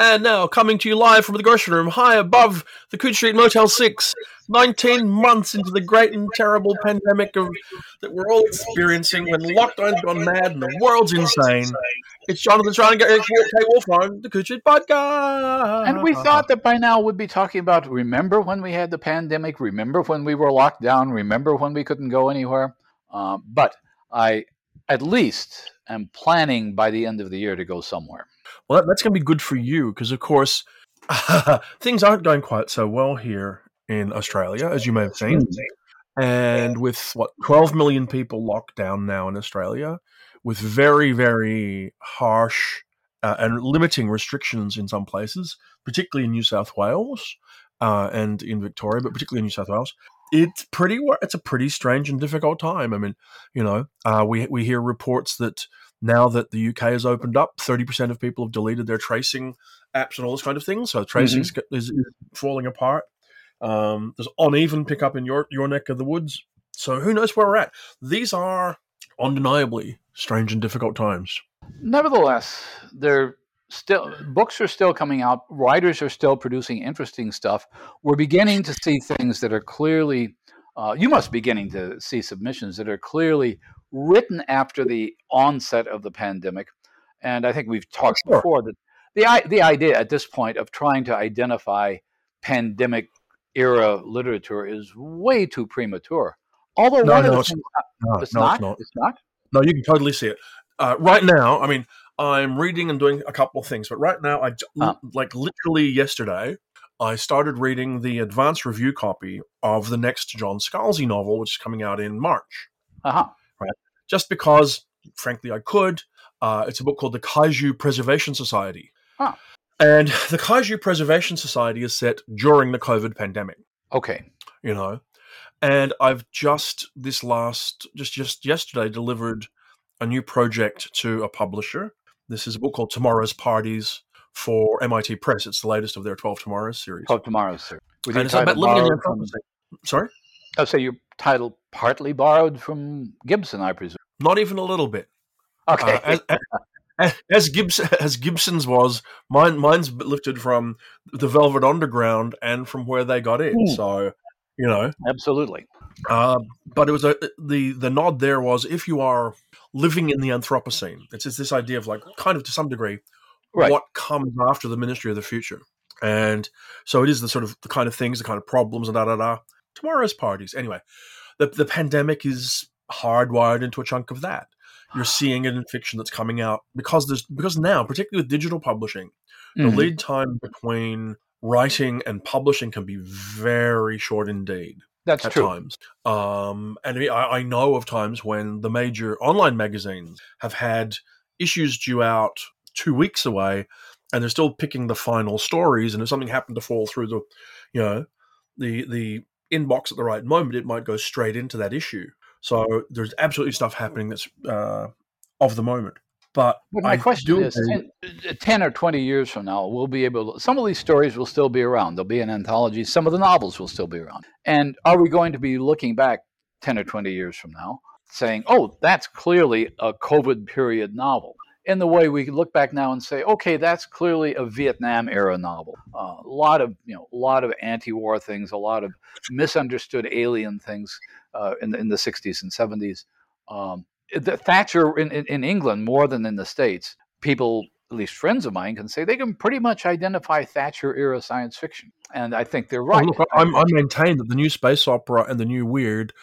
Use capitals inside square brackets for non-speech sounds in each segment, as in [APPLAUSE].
And now, coming to you live from the grocery room, high above the Coode Street Motel 6, 19 months into the great and terrible pandemic of, that we're all experiencing when lockdown's gone mad and the world's insane. It's Jonathan Strahan and Gary Wolfe on the Coode Street Podcast. And we thought that by now we'd be talking about remember when we had the pandemic, remember when we were locked down, remember when we couldn't go anywhere. Uh, but I at least am planning by the end of the year to go somewhere. Well, that's going to be good for you because, of course, [LAUGHS] things aren't going quite so well here in Australia, as you may have seen. And with what 12 million people locked down now in Australia, with very, very harsh uh, and limiting restrictions in some places, particularly in New South Wales uh, and in Victoria, but particularly in New South Wales, it's pretty. It's a pretty strange and difficult time. I mean, you know, uh, we we hear reports that now that the UK has opened up, 30% of people have deleted their tracing apps and all this kind of thing. So tracing mm-hmm. is, is, falling apart. Um, there's uneven pickup in your, your neck of the woods. So who knows where we're at? These are undeniably strange and difficult times. Nevertheless, they're still books are still coming out. Writers are still producing interesting stuff. We're beginning to see things that are clearly uh, you must be beginning to see submissions that are clearly written after the onset of the pandemic. And I think we've talked sure. before that the, the idea at this point of trying to identify pandemic era literature is way too premature. Although no, one no, of the things, no, it's, no, not, it's not. It's not. No, you can totally see it. Uh, right now, I mean, I'm reading and doing a couple of things, but right now, I uh. like literally yesterday, I started reading the advance review copy of the next John Scalzi novel, which is coming out in March. Uh-huh. Right. Just because, frankly, I could. Uh, it's a book called The Kaiju Preservation Society. Huh. And the Kaiju Preservation Society is set during the COVID pandemic. Okay. You know, and I've just this last just just yesterday delivered a new project to a publisher. This is a book called Tomorrow's Parties for MIT Press. It's the latest of their 12 Tomorrows series. 12 Tomorrows series. With and it's about living in from, Sorry? I'll say your title partly borrowed from Gibson, I presume. Not even a little bit. Okay. Uh, as, as, as, Gibson, as Gibson's was, mine mine's lifted from the Velvet Underground and from where they got it. Mm. So, you know, absolutely. Uh, but it was a the the nod there was if you are living in the Anthropocene, it's just this idea of like kind of to some degree right. what comes after the ministry of the future. And so it is the sort of the kind of things, the kind of problems, and da da da. Tomorrow's parties. Anyway, the the pandemic is hardwired into a chunk of that. You're [SIGHS] seeing it in fiction that's coming out because there's because now, particularly with digital publishing, mm-hmm. the lead time between writing and publishing can be very short indeed. That's at true. times. Um, and I, I know of times when the major online magazines have had issues due out two weeks away and they're still picking the final stories and if something happened to fall through the you know the the inbox at the right moment it might go straight into that issue so there's absolutely stuff happening that's uh, of the moment. But, but my I question is 10, 10, or 20 years from now we'll be able to some of these stories will still be around. There'll be an anthology. Some of the novels will still be around. And are we going to be looking back 10 or 20 years from now saying oh that's clearly a covid period novel in the way we look back now and say, okay, that's clearly a Vietnam era novel. Uh, a lot of you know, a lot of anti-war things, a lot of misunderstood alien things uh, in the in the 60s and 70s. Um, the Thatcher in, in, in England more than in the states. People, at least friends of mine, can say they can pretty much identify Thatcher era science fiction, and I think they're right. Oh, look, I, I maintain that the new space opera and the new weird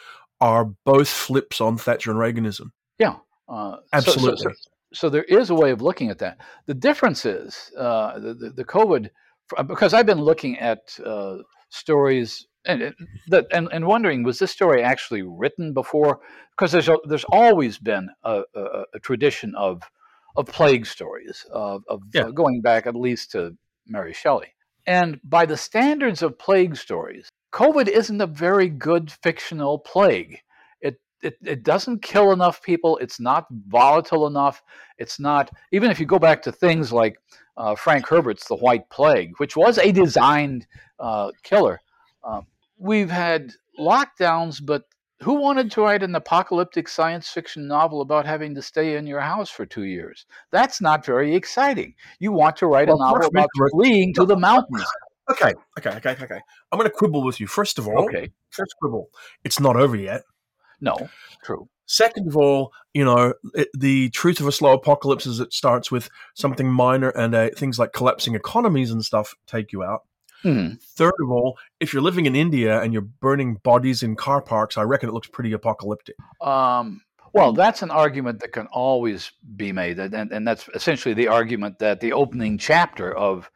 are both flips on Thatcher and Reaganism. Yeah, uh, absolutely. So, so, so, there is a way of looking at that. The difference is uh, the, the, the COVID, because I've been looking at uh, stories and, and and wondering was this story actually written before? Because there's a, there's always been a, a, a, tradition of of plague stories of, of yeah. uh, going back at least to Mary Shelley. And by the standards of plague stories, COVID isn't a very good fictional plague it, it doesn't kill enough people. It's not volatile enough. It's not, even if you go back to things like uh, Frank Herbert's The White Plague, which was a designed uh, killer, uh, we've had lockdowns, but who wanted to write an apocalyptic science fiction novel about having to stay in your house for two years? That's not very exciting. You want to write well, a novel about fleeing to the [LAUGHS] mountains. Okay, okay, okay, okay. I'm going to quibble with you. First of all, okay. First quibble. It's not over yet. No, true. Second of all, you know, it, the truth of a slow apocalypse is it starts with something minor and uh, things like collapsing economies and stuff take you out. Mm-hmm. Third of all, if you're living in India and you're burning bodies in car parks, I reckon it looks pretty apocalyptic. Um, well, that's an argument that can always be made, and, and that's essentially the argument that the opening chapter of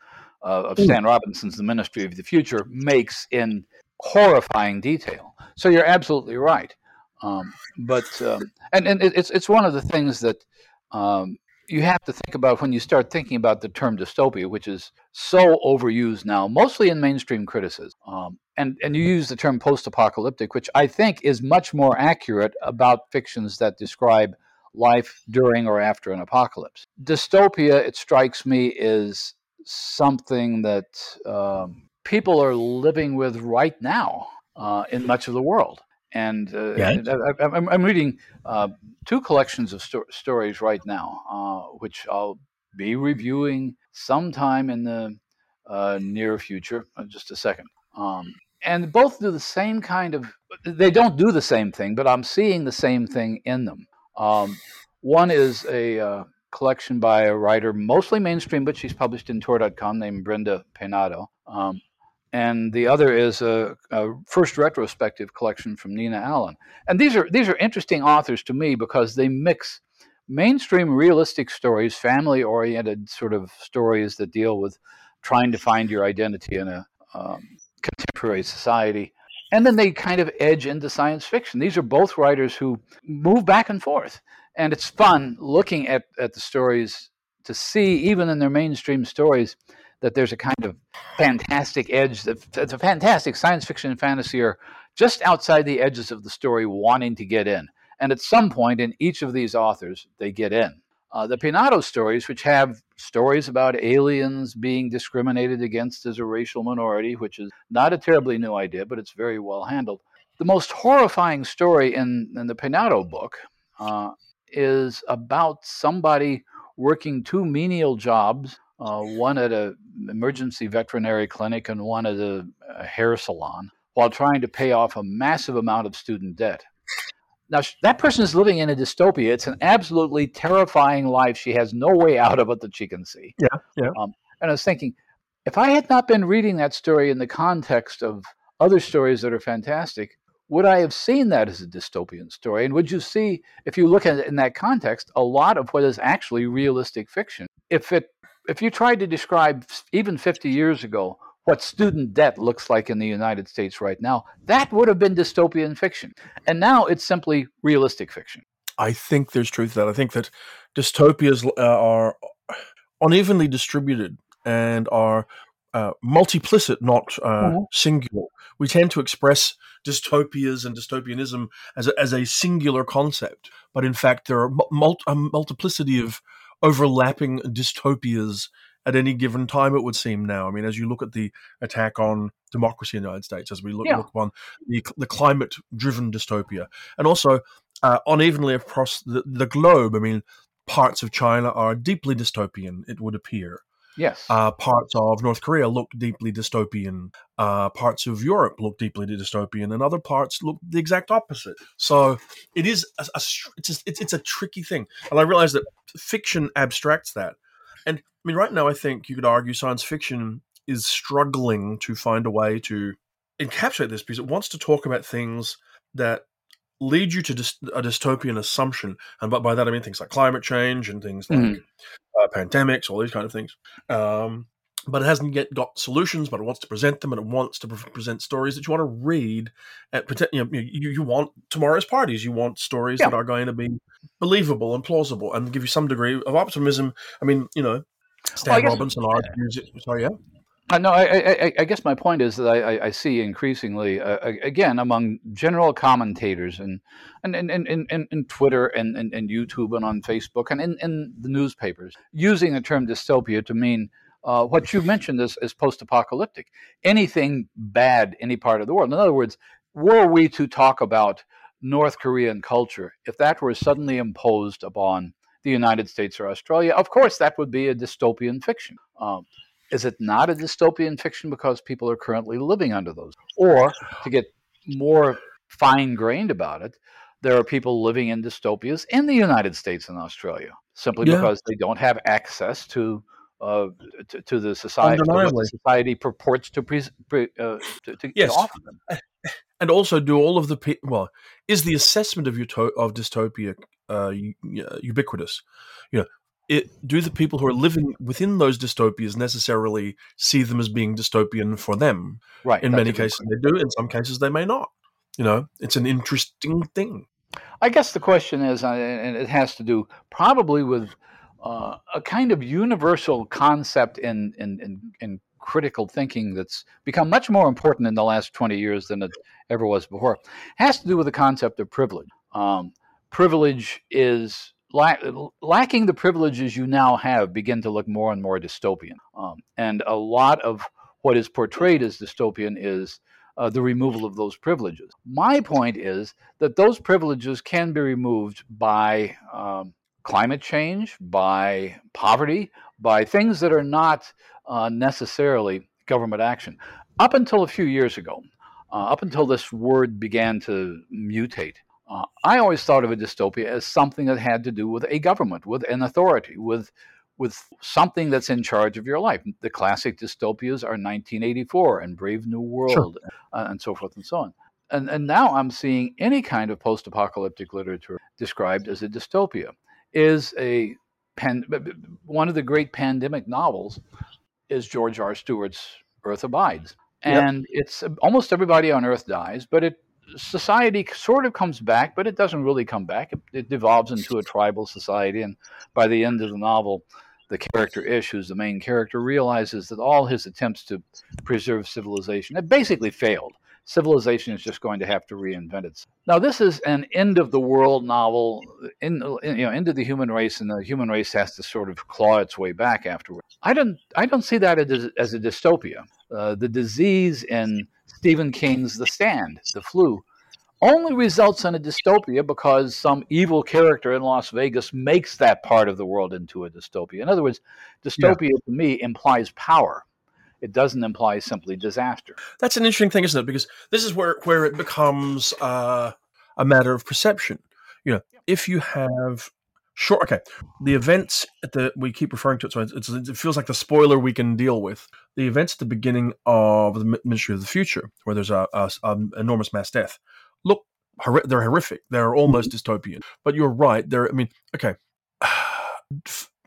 uh, of Stan Robinson's The Ministry of the Future makes in horrifying detail. So you're absolutely right. Um, but um, and and it's it's one of the things that um, you have to think about when you start thinking about the term dystopia, which is so overused now, mostly in mainstream criticism. Um, and, and you use the term post apocalyptic, which I think is much more accurate about fictions that describe life during or after an apocalypse. Dystopia, it strikes me, is something that um, people are living with right now uh, in much of the world. And uh, I, am reading uh, two collections of sto- stories right now, uh, which I'll be reviewing sometime in the uh, near future. Uh, just a second. Um, and both do the same kind of. They don't do the same thing, but I'm seeing the same thing in them. Um, one is a uh, collection by a writer, mostly mainstream, but she's published in Tor.com, named Brenda Peynado. Um, and the other is a, a, first retrospective collection from Nina Allan. And these are these are interesting authors to me because they mix mainstream realistic stories, family oriented sort of stories that deal with trying to find your identity in a um, contemporary society. And then they kind of edge into science fiction. These are both writers who move back and forth. And it's fun looking at, at the stories to see, even in their mainstream stories, that there's a kind of fantastic edge. that It's a fantastic science fiction and fantasy are just outside the edges of the story, wanting to get in. And at some point in each of these authors, they get in. Uh, the Peynado stories, which have stories about aliens being discriminated against as a racial minority, which is not a terribly new idea, but it's very well handled. The most horrifying story in, in the Peynado book uh, is about somebody working two menial jobs uh, one at an emergency veterinary clinic and one at a, a, hair salon, while trying to pay off a massive amount of student debt. Now, that person is living in a dystopia. It's an absolutely terrifying life. She has no way out of it that she can see. Yeah, yeah. Um, and I was thinking, if I had not been reading that story in the context of other stories that are fantastic, would I have seen that as a dystopian story? And would you see, if you look at it in that context, a lot of what is actually realistic fiction, if it if you tried to describe even 50 years ago what student debt looks like in the United States right now, that would have been dystopian fiction. And now it's simply realistic fiction. I think there's truth to that. I think that dystopias uh, are unevenly distributed and are uh, multiplicit, not uh, mm-hmm. singular. We tend to express dystopias and dystopianism as a, as a singular concept, but in fact, there are mul- a multiplicity of overlapping dystopias at any given time, it would seem now. I mean, as you look at the attack on democracy in the United States, as we look, yeah. look on the, the climate driven dystopia, and also uh, unevenly across the, the globe, I mean, parts of China are deeply dystopian, it would appear. Yes. Uh, parts of North Korea look deeply dystopian. Uh, parts of Europe look deeply dystopian, and other parts look the exact opposite. So it is a, a it's, a, it's it's a tricky thing, and I realize that fiction abstracts that. And I mean, right now, I think you could argue science fiction is struggling to find a way to encapsulate this because it wants to talk about things that lead you to a dystopian assumption, and but by that I mean things like climate change and things like mm uh, pandemics, all these kind of things. Um, but it hasn't yet got solutions. But it wants to present them, and it wants to pre- present stories that you want to read. At, you, know, you, you want tomorrow's parties. You want stories yeah. that are going to be believable and plausible, and give you some degree of optimism. I mean, you know, Stan well, guess, Robinson argues. It, sorry, yeah. Uh, no, I, I, I, guess my point is that I, I see increasingly, uh, again, among general commentators and and and, and, and, and Twitter and, and, and YouTube and on Facebook and in, in the newspapers, using the term dystopia to mean uh, what you mentioned is, is post-apocalyptic. Anything bad, any part of the world. In other words, were we to talk about North Korean culture, if that were suddenly imposed upon the United States or Australia, of course, that would be a dystopian fiction. Um, is it not a dystopian fiction because people are currently living under those? Or to get more fine grained about it, there are people living in dystopias in the United States and Australia simply yeah. because they don't have access to uh, to, to, the society, the society purports to, pre, pre, uh, to, to, yes. offer them. And also, do all of the pe- well is the assessment of uto- of dystopia uh, ubiquitous? You know, it, do the people who are living within those dystopias necessarily see them as being dystopian for them? Right. In many cases, they do. In some cases, they may not. You know, it's an interesting thing. I guess the question is, uh, and it has to do probably with uh, a kind of universal concept in, in, in, in, critical thinking that's become much more important in the last 20 years than it ever was before. It has to do with the concept of privilege. Um, privilege is lacking the privileges you now have begin to look more and more dystopian. Um, and a lot of what is portrayed as dystopian is uh, the removal of those privileges. My point is that those privileges can be removed by um, climate change, by poverty, by things that are not uh, necessarily government action. Up until a few years ago, uh, up until this word began to mutate, uh, I always thought of a dystopia as something that had to do with a government, with an authority, with with something that's in charge of your life. The classic dystopias are 1984 and Brave New World sure. Uh, and so forth and so on. And, and now I'm seeing any kind of post apocalyptic literature described as a dystopia. Is a pan, one of the great pandemic novels is George R. Stewart's Earth Abides. And yep. it's almost everybody on Earth dies, but it society sort of comes back, but it doesn't really come back. It, it, devolves into a tribal society, and by the end of the novel, the character Ish, who's the main character, realizes that all his attempts to preserve civilization have basically failed. Civilization is just going to have to reinvent itself. Now, this is an end of the world novel, in, in, you know, end of the human race, and the human race has to sort of claw its way back afterwards. I don't, I don't see that as, as a dystopia. Uh, the disease in Stephen King's The Stand, the flu, only results in a dystopia because some evil character in Las Vegas makes that part of the world into a dystopia. In other words, dystopia yeah. to me implies power. It doesn't imply simply disaster. That's an interesting thing, isn't it? Because this is where where it becomes uh, a matter of perception. You know, if you have Sure. Okay. The events at the we keep referring to it, so it's, it feels like the spoiler we can deal with. The events at the beginning of the Ministry of the Future, where there's a, a, a enormous mass death, look, they're horrific. They're almost mm-hmm. dystopian. But you're right. They're, I mean, okay. [SIGHS]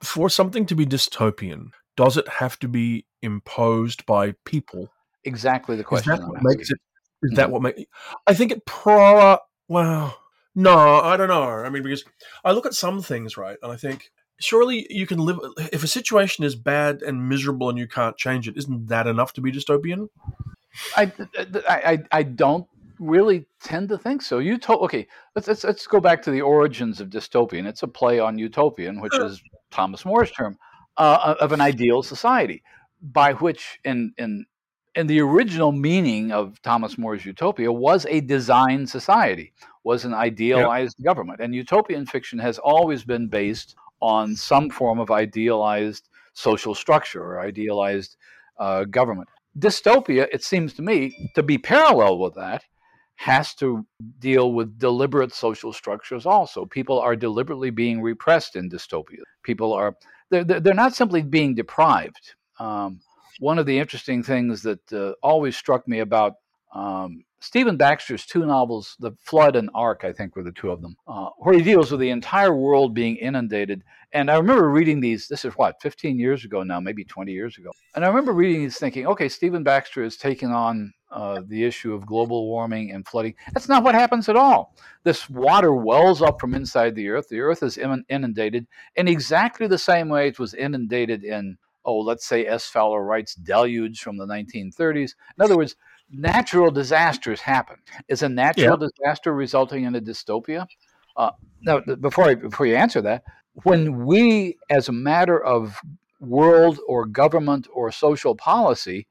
For something to be dystopian, does it have to be imposed by people? Exactly the question. Is that what makes it? Is mm-hmm. that what makes? I think it pro. Well, no, I don't know. I mean, because I look at some things, right, and I think surely you can live. If a situation is bad and miserable and you can't change it, isn't that enough to be dystopian? I, I, I don't really tend to think so. You told okay. Let's, let's let's go back to the origins of dystopian. It's a play on utopian, which is Thomas More's term uh, of an ideal society, by which in in in the original meaning of Thomas More's utopia was a designed society, was an idealized yep. government, and utopian fiction has always been based on some form of idealized social structure or idealized uh, government. Dystopia, it seems to me, to be parallel with that, has to deal with deliberate social structures also. People are deliberately being repressed in dystopia. People are, they're, they're not simply being deprived. Um, one of the interesting things that uh, always struck me about um, Stephen Baxter's two novels, The Flood and Ark, I think were the two of them, uh, where he deals with the entire world being inundated. And I remember reading these, this is what, 15 years ago now, maybe 20 years ago. And I remember reading these thinking, okay, Stephen Baxter is taking on uh, the issue of global warming and flooding. That's not what happens at all. This water wells up from inside the earth. The earth is inundated in exactly the same way it was inundated in, oh, let's say S. Fowler Wright's Deluge from the 1930s. In other words, natural disasters happen. Is a natural yeah. disaster resulting in a dystopia? Uh, now, before I, before you answer that, when we, as a matter of world or government or social policy,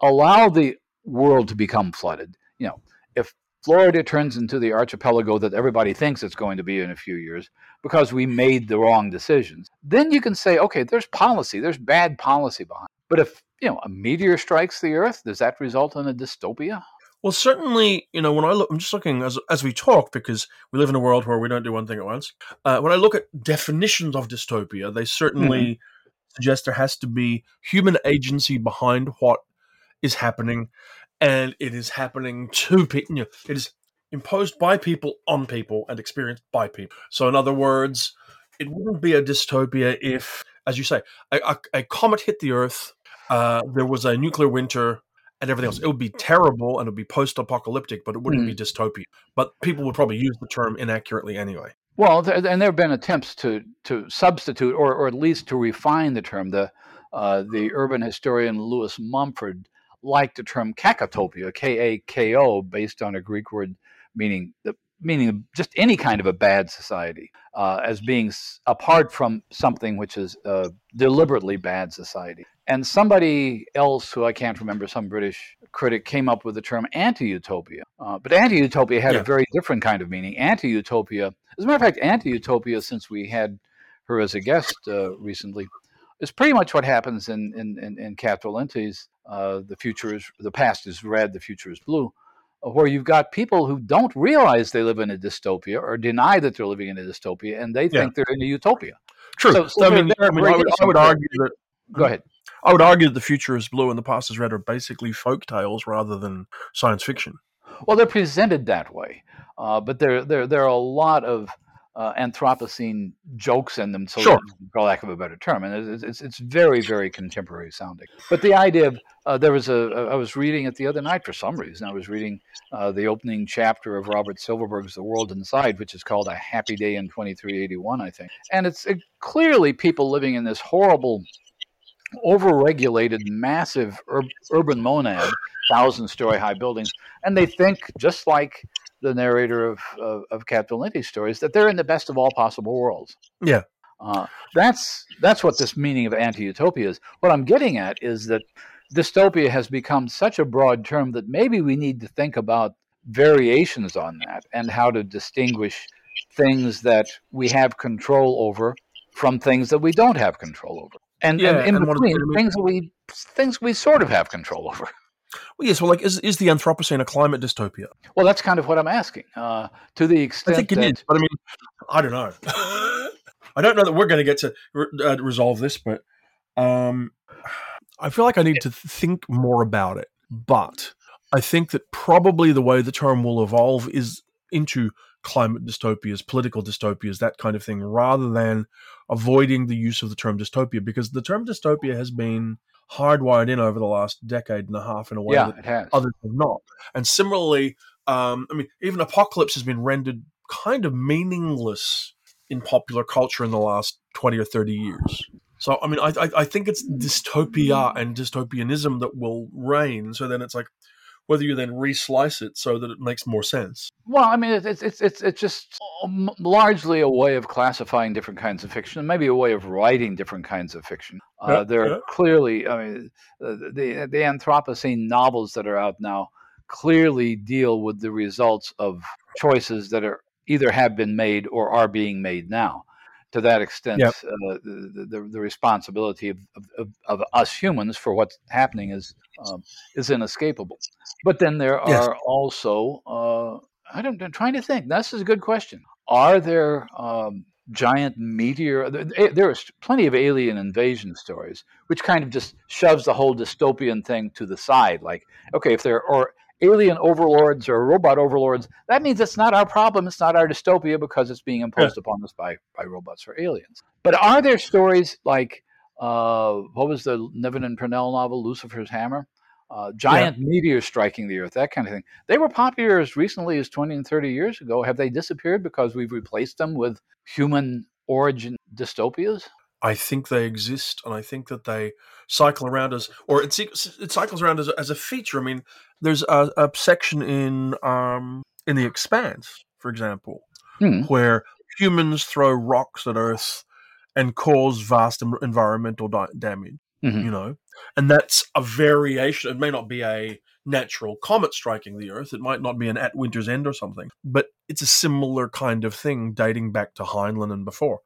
allow the world to become flooded, you know, if Florida turns into the archipelago that everybody thinks it's going to be in a few years because we made the wrong decisions, then you can say, okay, there's policy, there's bad policy behind. But if you know a meteor strikes the Earth, does that result in a dystopia? Well, certainly, you know, when I look, I'm just looking as as we talk because we live in a world where we don't do one thing at once. Uh, when I look at definitions of dystopia, they certainly mm-hmm. suggest there has to be human agency behind what is happening, and it is happening to people. You know, it is imposed by people on people and experienced by people. So, in other words, it wouldn't be a dystopia if, as you say, a, a, a comet hit the Earth. Uh, there was a nuclear winter and everything else. It would be terrible and it would be post-apocalyptic, but it wouldn't mm. be dystopian. But people would probably use the term inaccurately anyway. Well, there, and there have been attempts to to substitute or, or at least to refine the term. The uh, the urban historian Lewis Mumford liked the term kakotopia, K A K O, based on a Greek word meaning the meaning just any kind of a bad society uh, as being apart from something which is a deliberately bad society. And somebody else, who I can't remember, some British critic, came up with the term anti-utopia. Uh, but anti-utopia had yeah. a very different kind of meaning. Anti-utopia, as a matter of fact, anti-utopia, since we had her as a guest uh, recently, is pretty much what happens in in in, in uh, "The Future Is the Past Is Red, the Future Is Blue." where you've got people who don't realize they live in a dystopia or deny that they're living in a dystopia and they yeah. think they're in a utopia. True. So, so I, mean, I, mean, I, would, I would argue that. Go ahead. I would argue that the future is blue and the past is red are basically folk tales rather than science fiction. Well, they're presented that way, uh, but there, there, there are a lot of uh, Anthropocene jokes in them, so sure. for lack of a better term, and it's, it's, it's very very contemporary sounding. But the idea of uh, there was a I was reading it the other night for some reason I was reading uh, the opening chapter of Robert Silverberg's The World Inside, which is called A Happy Day in 2381, I think, and it's it, clearly people living in this horrible overregulated, massive ur- urban monad, thousand story high buildings, and they think just like the narrator of, of, of Cat Valente's stories, that they're in the best of all possible worlds. Yeah. Uh, that's that's what this meaning of anti-utopia is. What I'm getting at is that dystopia has become such a broad term that maybe we need to think about variations on that and how to distinguish things that we have control over from things that we don't have control over, and, yeah, and in and between things that we things we sort of have control over. [LAUGHS] Well, yes. Well, like, is is the Anthropocene a climate dystopia? Well, that's kind of what I'm asking. Uh, to the extent I think it that, is, but I mean, I don't know. [LAUGHS] I don't know that we're going to get to re- uh, resolve this, but um, I feel like I need to think more about it. But I think that probably the way the term will evolve is into climate dystopias, political dystopias, that kind of thing, rather than avoiding the use of the term dystopia, because the term dystopia has been hardwired in over the last decade and a half in a way yeah, that others have not. And similarly, um, I mean, even apocalypse has been rendered kind of meaningless in popular culture in the last 20 or 30 years. So, I mean, I, I, I think it's dystopia and dystopianism that will reign. So then it's like, whether you then reslice it so that it makes more sense. Well, I mean, it's it's it's it's just largely a way of classifying different kinds of fiction, maybe a way of writing different kinds of fiction. Uh, yeah, there yeah. clearly, I mean, the the Anthropocene novels that are out now clearly deal with the results of choices that are either have been made or are being made now to that extent, yep. uh, the, the, the, responsibility of, of, of, us humans for what's happening is um, is inescapable. But then there yes. are also uh, I don't, I'm trying to think. This is a good question. Are there um, giant meteor? There, there is plenty of alien invasion stories, which kind of just shoves the whole dystopian thing to the side. Like, okay, if there are alien overlords or robot overlords, that means it's not our problem. It's not our dystopia because it's being imposed yeah. upon us by, by robots or aliens. But are there stories like uh, what was the Niven and Pournelle novel, Lucifer's Hammer? Uh, giant yeah. meteors striking the earth, that kind of thing. They were popular as recently as 20 and 30 years ago. Have they disappeared because we've replaced them with human origin dystopias? I think they exist, and I think that they cycle around as, or it, it cycles around as, as a feature. I mean, there's a, a section in um, in the Expanse, for example, hmm. where humans throw rocks at Earth and cause vast environmental di- damage. Mm-hmm. You know, and that's a variation. It may not be a natural comet striking the Earth. It might not be an at winter's end or something, but it's a similar kind of thing dating back to Heinlein and before.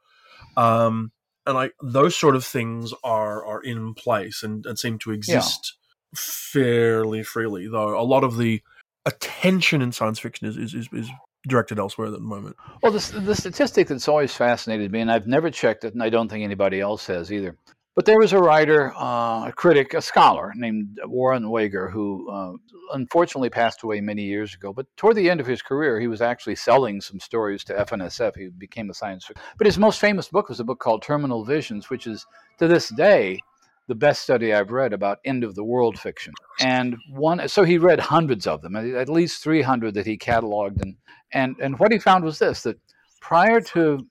Um, and I those sort of things are are in place and, and seem to exist yeah. fairly freely. Though a lot of the attention in science fiction is is, is, is directed elsewhere at the moment. Well, the, the statistic that's always fascinated me, and I've never checked it, and I don't think anybody else has either, but there was a writer, uh, a critic, a scholar named Warren Wagar who uh, unfortunately passed away many years ago. But toward the end of his career, he was actually selling some stories to F&SF. He became a science fiction. But his most famous book was a book called Terminal Visions, which is to this day the best study I've read about end of the world fiction. And one, so he read hundreds of them, at least 300 that he cataloged. And, and, and what he found was this that prior to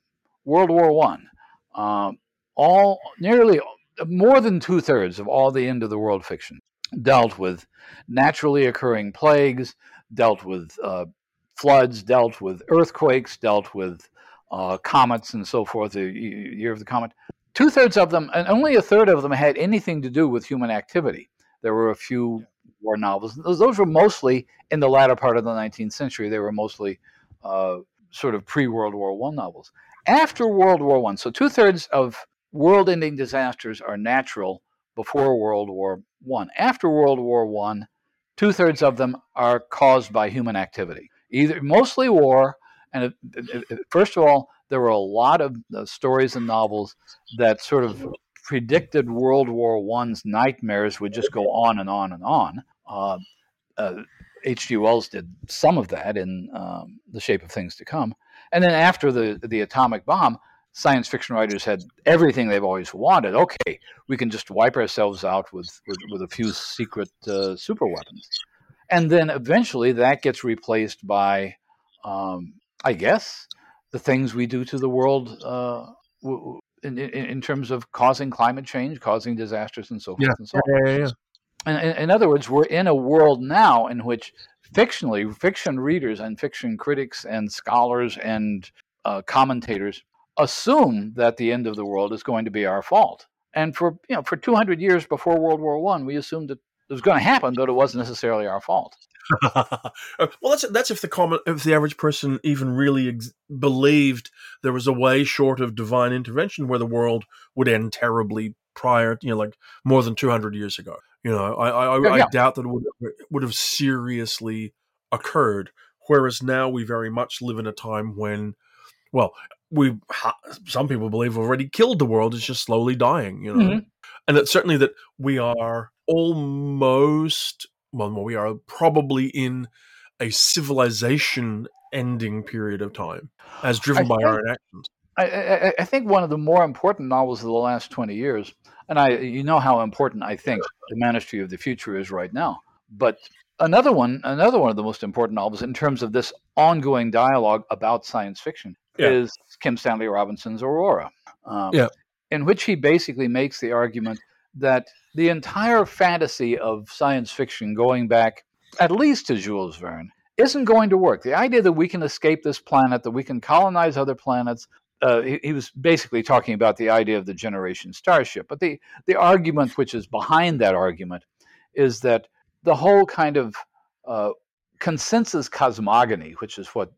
World War One, uh, all nearly more than two thirds of all the end of the world fiction dealt with naturally occurring plagues, dealt with uh, floods, dealt with earthquakes, dealt with uh, comets and so forth, the year of the comet. Two thirds of them, and only a third of them, had anything to do with human activity. There were a few war novels. Those, those were mostly in the latter part of the 19th century. They were mostly uh, sort of pre World War One novels. After World War One, so two thirds of world-ending disasters are natural before World War One. After World War One, two-thirds of them are caused by human activity, either mostly war. And it, it, first of all, there were a lot of uh, stories and novels that sort of predicted World War One's nightmares would just go on and on and on. Uh, uh, H.G. Wells did some of that in um, The Shape of Things to Come. And then after the, the atomic bomb, science fiction writers had everything they've always wanted. Okay, we can just wipe ourselves out with, with, with a few secret uh, super weapons. And then eventually that gets replaced by, um, I guess, the things we do to the world uh, in, in, in, terms of causing climate change, causing disasters, and so forth yeah. and so on. Yeah, yeah, yeah. And, in, in other words, we're in a world now in which fictionally, fiction readers and fiction critics and scholars and uh, commentators assume that the end of the world is going to be our fault. And for you know, for 200 years before World War One, we assumed that it was going to happen, but it wasn't necessarily our fault. [LAUGHS] well, that's that's if the common, if the average person even really ex- believed there was a way short of divine intervention where the world would end terribly prior, you know, like more than 200 years ago. You know, I I, yeah, yeah. I doubt that it would would have seriously occurred. Whereas now we very much live in a time when, well, we some people believe already killed the world is just slowly dying you know? Mm-hmm. and it's certainly that we are almost well we are probably in a civilization ending period of time as driven I by think, our own actions. I, I, I, think one of the more important novels of the last 20 years and i you know how important i think the ministry of the future is right now but another one another one of the most important novels in terms of this ongoing dialogue about science fiction yeah. is Kim Stanley Robinson's Aurora, um, yeah. in which he basically makes the argument that the entire fantasy of science fiction going back at least to Jules Verne isn't going to work. The idea that we can escape this planet, that we can colonize other planets, uh, he, he, was basically talking about the idea of the generation starship. But the, the argument which is behind that argument is that the whole kind of uh, consensus cosmogony, which is what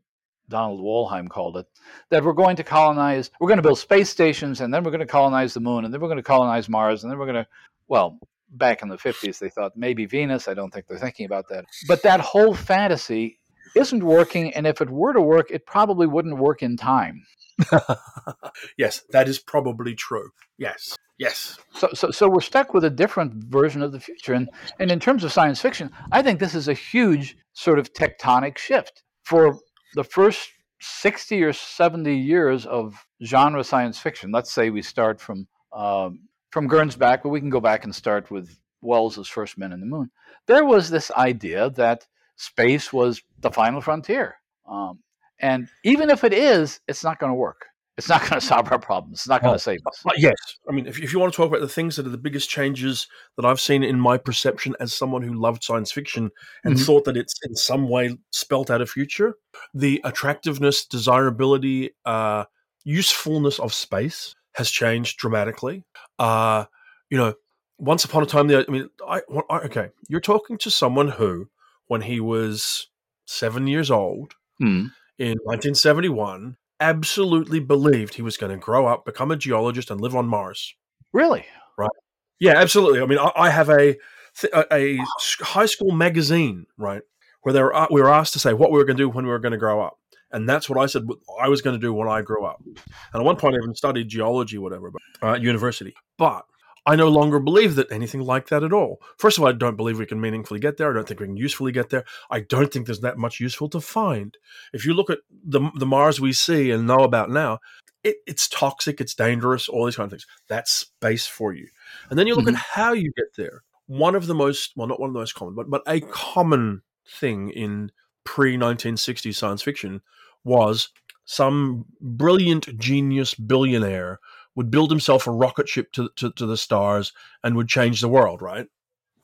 Donald Wollheim called it, that we're going to colonize, we're going to build space stations, and then we're going to colonize the moon, and then we're going to colonize Mars, and then we're going to, well, back in the 50s, they thought maybe Venus. I don't think they're thinking about that. But that whole fantasy isn't working, and if it were to work, it probably wouldn't work in time. [LAUGHS] yes, that is probably true. Yes. Yes. So, so, so we're stuck with a different version of the future. And, and in terms of science fiction, I think this is a huge sort of tectonic shift. For the first 60 or 70 years of genre science fiction, let's say we start from um, from Gernsback, but we can go back and start with Wells's First Men in the Moon. There was this idea that space was the final frontier, um, and even if it is, it's not going to work. It's not going to solve our problems. It's not going to save us. Yes. I mean, if, if you want to talk about the things that are the biggest changes that I've seen in my perception as someone who loved science fiction and mm-hmm. thought that it's in some way spelt out a future, the attractiveness, desirability, uh, usefulness of space has changed dramatically. Uh, you know, once upon a time, the I mean, I, I okay, you're talking to someone who, when he was seven years old Hmm. in 1971, absolutely believed he was going to grow up, become a geologist, and live on Mars. Really? Right. Yeah, absolutely. I mean, I, I have a, th- a a high school magazine, right, where they were, uh, we were asked to say what we were going to do when we were going to grow up, and that's what I said I was going to do when I grew up. And at one point, I even studied geology, whatever, but, uh, at university. But I no longer believe that anything like that at all. First of all, I don't believe we can meaningfully get there. I don't think we can usefully get there. I don't think there's that much useful to find. If you look at the the Mars we see and know about now, it, it's toxic, it's dangerous, all these kind of things. That's space for you. And then you look at mm-hmm. how you get there. One of the most, well, not one of the most common, but but a common thing in pre 1960s science fiction was some brilliant genius billionaire would build himself a rocket ship to, to, to the stars and would change the world, right?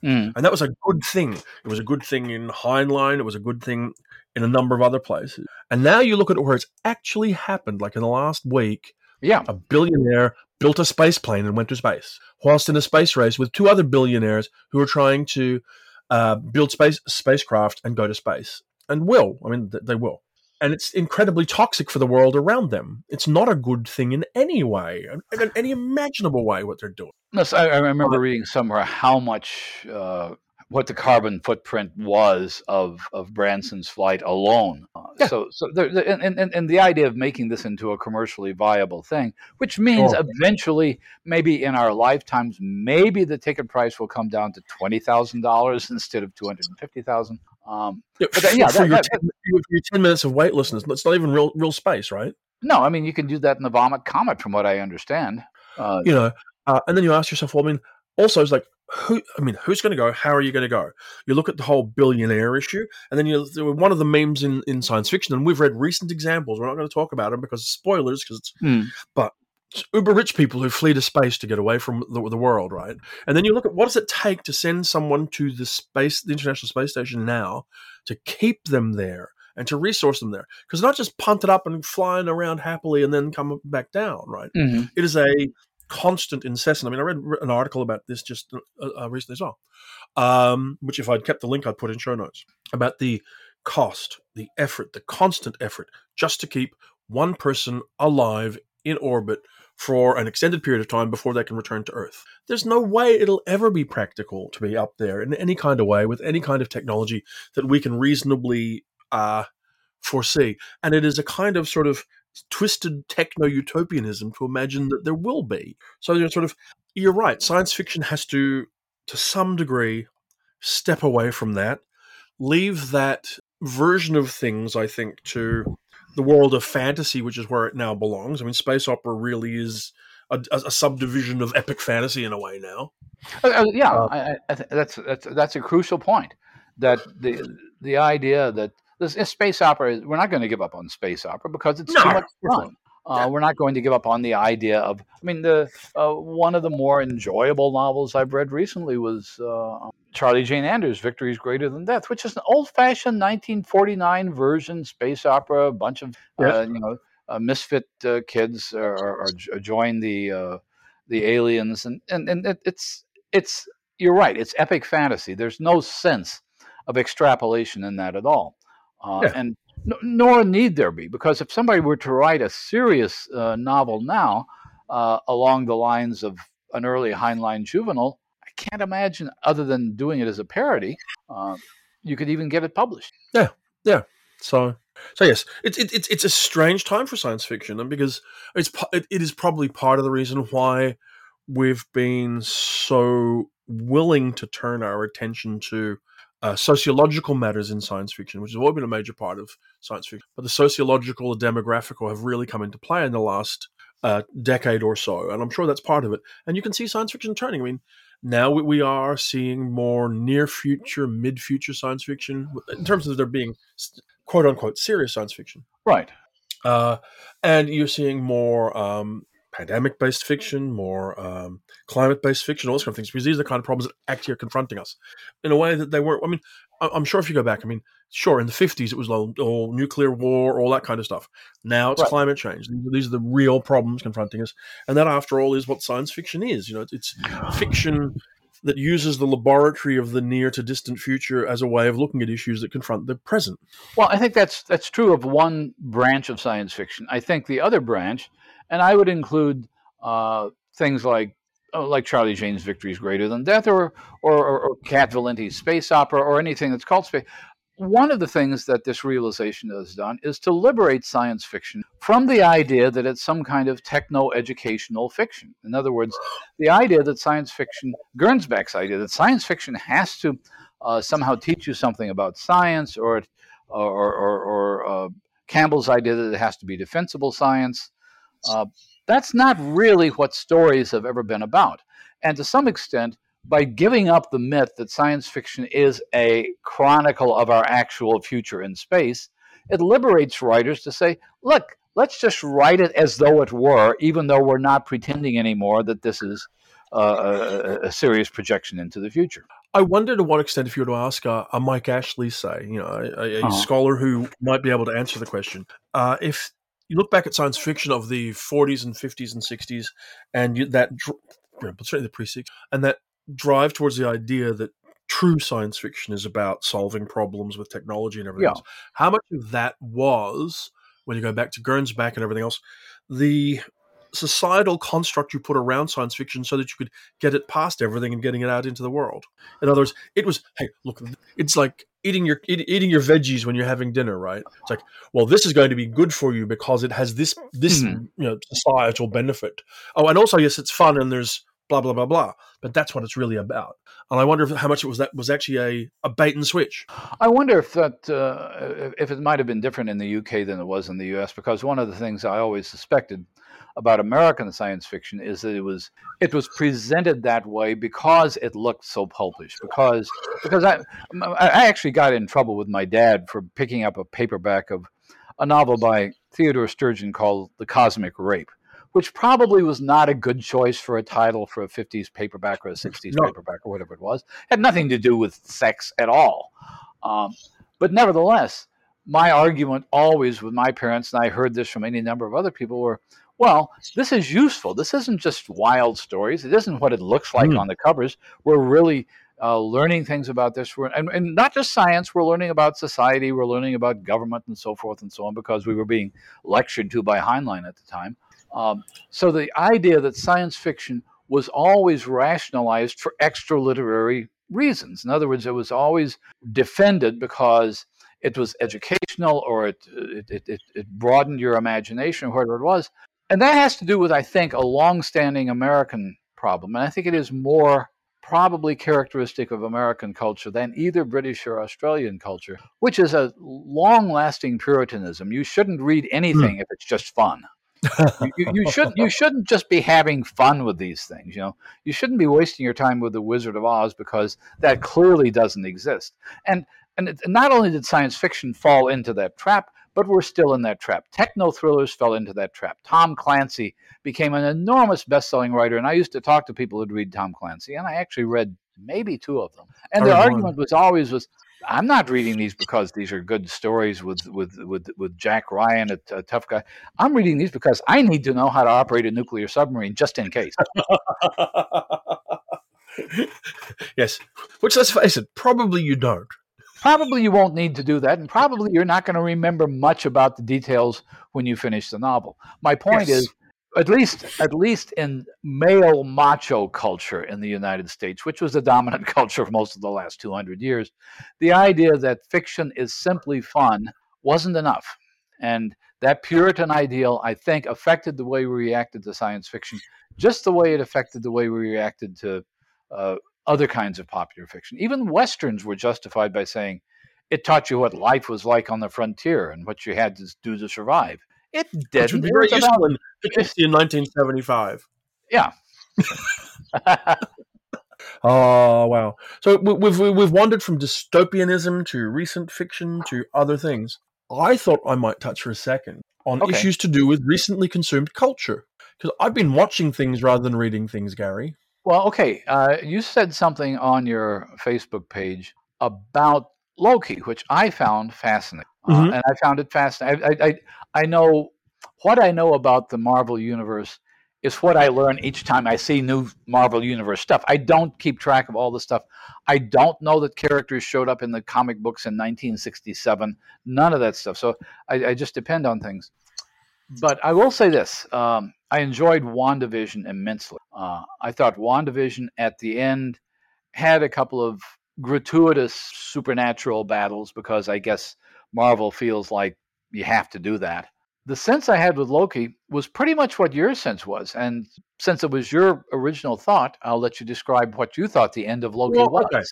Mm. And that was a good thing. It was a good thing in Heinlein. It was a good thing in a number of other places. And now you look at where it's actually happened, like in the last week, Yeah. a billionaire built a space plane and went to space, whilst in a space race with two other billionaires who are trying to uh, build space spacecraft and go to space, and will. I mean, th- they will and it's incredibly toxic for the world around them. It's not a good thing in any way, in any imaginable way, what they're doing. Yes, I, I remember reading somewhere how much, uh, what the carbon footprint was of, of Branson's flight alone. Uh, yeah. So, so there, and, and, and the idea of making this into a commercially viable thing, which means eventually, maybe in our lifetimes, maybe the ticket price will come down to $20,000 [LAUGHS] instead of 250000 um, Yeah, But then, yeah, for that- your, that- 10, your your 10 minutes of weightlessness, it's not even real real space, right? no, I mean you can do that in the Vomit Comet, from what I understand. Uh, you know, uh, and then you ask yourself, well, I mean, also it's like, who? I mean, who's going to go? How are you going to go? You look at the whole billionaire issue, and then you one of the memes in, in science fiction, and we've read recent examples. We're not going to talk about them because spoilers, because it's Hmm. but uber rich people who flee to space to get away from the, the world, right? And then you look at what does it take to send someone to the space, the International Space Station now, to keep them there and to resource them there, because not just punt it up and flying around happily and then come back down, right? mhm. it is a constant, incessant. I mean, I read an article about this just uh, uh, recently as well, um, which if I'd kept the link, I'd put in show notes about the cost, the effort, the constant effort just to keep one person alive in orbit for an extended period of time before they can return to Earth. There's no way it'll ever be practical to be up there in any kind of way with any kind of technology that we can reasonably uh, foresee. And it is a kind of sort of twisted techno utopianism to imagine that there will be. So you're sort of you're right. Science fiction has to, to some degree, step away from that, leave that version of things. I think to the world of fantasy, which is where it now belongs. I mean, space opera really is a, a, subdivision of epic fantasy in a way now. Uh, uh, yeah, Uh, I, I, th- that's that's that's a crucial point. That the the idea that this space opera, we're not going to give up on space opera because it's too much fun. Uh, We're not going to give up on the idea of. I mean, the uh, one of the more enjoyable novels I've read recently was uh, Charlie Jane Anders' "Victories Greater Than Death," which is an old-fashioned 1949 version space opera. A bunch of Yes. uh, you know uh, misfit uh, kids are, are, are join the uh, the aliens, and and and it, it's it's you're right. It's epic fantasy. There's no sense of extrapolation in that at all, uh, Yeah. and nor need there be because if somebody were to write a serious uh, novel now uh, along the lines of an early Heinlein juvenile, I can't imagine other than doing it as a parody, uh, you could even get it published. Yeah, yeah. So, so yes, it's it, it's it's a strange time for science fiction, and because it's it, it is probably part of the reason why we've been so willing to turn our attention to uh, sociological matters in science fiction, which has always been a major part of science fiction. But the sociological and demographical have really come into play in the last uh, decade or so, and I'm sure that's part of it. And you can see science fiction turning. I mean, now we, we are seeing more near future, mid future science fiction in terms of there being quote unquote serious science fiction. Right. Uh, and you're seeing more um, pandemic based fiction, more um, climate based fiction, all those kind of things, because these are the kind of problems that actually are confronting us in a way that they weren't. I mean, I- I'm sure if you go back, I mean, sure, in the 50s it was all, all nuclear war, all that kind of stuff. Now it's Right. climate change. These are- These are the real problems confronting us. And that, after all, is what science fiction is. You know, it's fiction that uses the laboratory of the near to distant future as a way of looking at issues that confront the present. Well, I think that's that's true of one branch of science fiction. I think the other branch, and I would include uh, things like uh, like Charlie Jane's Victories Greater Than Death, or or, or, or Cat Valente's space opera, or anything that's called space one of the things that this realization has done is to liberate science fiction from the idea that it's some kind of techno educational fiction. In other words, the idea that science fiction, Gernsback's idea that science fiction has to uh, somehow teach you something about science, or, or, or, or uh, Campbell's idea that it has to be defensible science. Uh, that's not really what stories have ever been about. And to some extent, by giving up the myth that science fiction is a chronicle of our actual future in space, it liberates writers to say, look, let's just write it as though it were, even though we're not pretending anymore that this is uh, a, a, serious projection into the future. I wonder to what extent, if you were to ask a, a Mike Ashley, say, you know, a, a uh-huh. scholar who might be able to answer the question, uh, if you look back at science fiction of the 40s and 50s and 60s, and you, that, certainly the pre 60s, and that drive towards the idea that true science fiction is about solving problems with technology and everything yeah. else. How much of that was, when you go back to Gernsback and everything else, the societal construct you put around science fiction so that you could get it past everything and getting it out into the world. In other words, it was hey, look, it's like eating your eat, eating your veggies when you're having dinner, right? It's like, well, this is going to be good for you because it has this this mm-hmm. you know societal benefit. Oh, and also yes, it's fun and there's blah blah blah blah. But that's what it's really about. And I wonder if, how much it was that was actually a, a bait and switch. I wonder if that uh, if it might have been different in the UK than it was in the US because one of the things I always suspected about American science fiction is that it was it was presented that way because it looked so pulpish. Because because I I actually got in trouble with my dad for picking up a paperback of a novel by Theodore Sturgeon called The Cosmic Rape which probably was not a good choice for a title for a 50s paperback or a 60s no. paperback or whatever it was. It had nothing to do with sex at all. Um, but nevertheless, my argument always with my parents, and I heard this from any number of other people, were well, this is useful. This isn't just wild stories. It isn't what it looks like mm. on the covers. We're really uh, learning things about this. We're, and, and not just science, we're learning about society, we're learning about government and so forth and so on because we were being lectured to by Heinlein at the time. Um, so the idea that science fiction was always rationalized for extra literary reasons. In other words, it was always defended because it was educational or it, it, it, it broadened your imagination or whatever it was. And that has to do with, I think, a long-standing American problem. And I think it is more probably characteristic of American culture than either British or Australian culture, which is a long lasting Puritanism. You shouldn't read anything mm. if it's just fun you, you, should you shouldn't just be having fun with these things. You know, you shouldn't be wasting your time with the Wizard of Oz because that clearly doesn't exist. And and it, not only did science fiction fall into that trap, but we're still in that trap. Techno thrillers fell into that trap. Tom Clancy became an enormous best-selling writer, and I used to talk to people who'd read Tom Clancy, and I actually read maybe two of them. And the argument was always was I'm not reading these because these are good stories with with with, with Jack Ryan, a, a tough guy. I'm reading these because I need to know how to operate a nuclear submarine just in case. [LAUGHS] yes, which let's face it, probably you don't. Probably you won't need to do that, and probably you're not going to remember much about the details when you finish the novel. My point yes. is at least at least in male macho culture in the United States, which was the dominant [LAUGHS] culture for most of the last 200 years, the idea that fiction is simply fun wasn't enough. And that Puritan ideal, I think, affected the way we reacted to science fiction, just the way it affected the way we reacted to uh, other kinds of popular fiction. Even westerns were justified by saying it taught you what life was like on the frontier and what you had to do to survive. It didn't. Which would be very useful in, in 1975. Yeah. [LAUGHS] oh wow! So we've we've wandered from dystopianism to recent fiction to other things. I thought I might touch for a second on okay. issues to do with recently consumed culture because I've been watching things rather than reading things, Gary. Well, okay. Uh, you said something on your Facebook page about Loki, which I found fascinating. Uh, mm-hmm. Uh, and I found it fascinating. I, I, I know what I know about the Marvel universe is what I learn each time I see new Marvel Universe stuff. I don't keep track of all the stuff. I don't know that characters showed up in the comic books in 1967. None of that stuff. So I, I just depend on things. But I will say this um, I enjoyed WandaVision immensely. Uh, I thought WandaVision at the end had a couple of gratuitous supernatural battles because I guess Marvel feels like you have to do that the sense I had with Loki was pretty much what your sense was. And since it was your original thought, I'll let you describe what you thought the end of Loki well, was. Okay.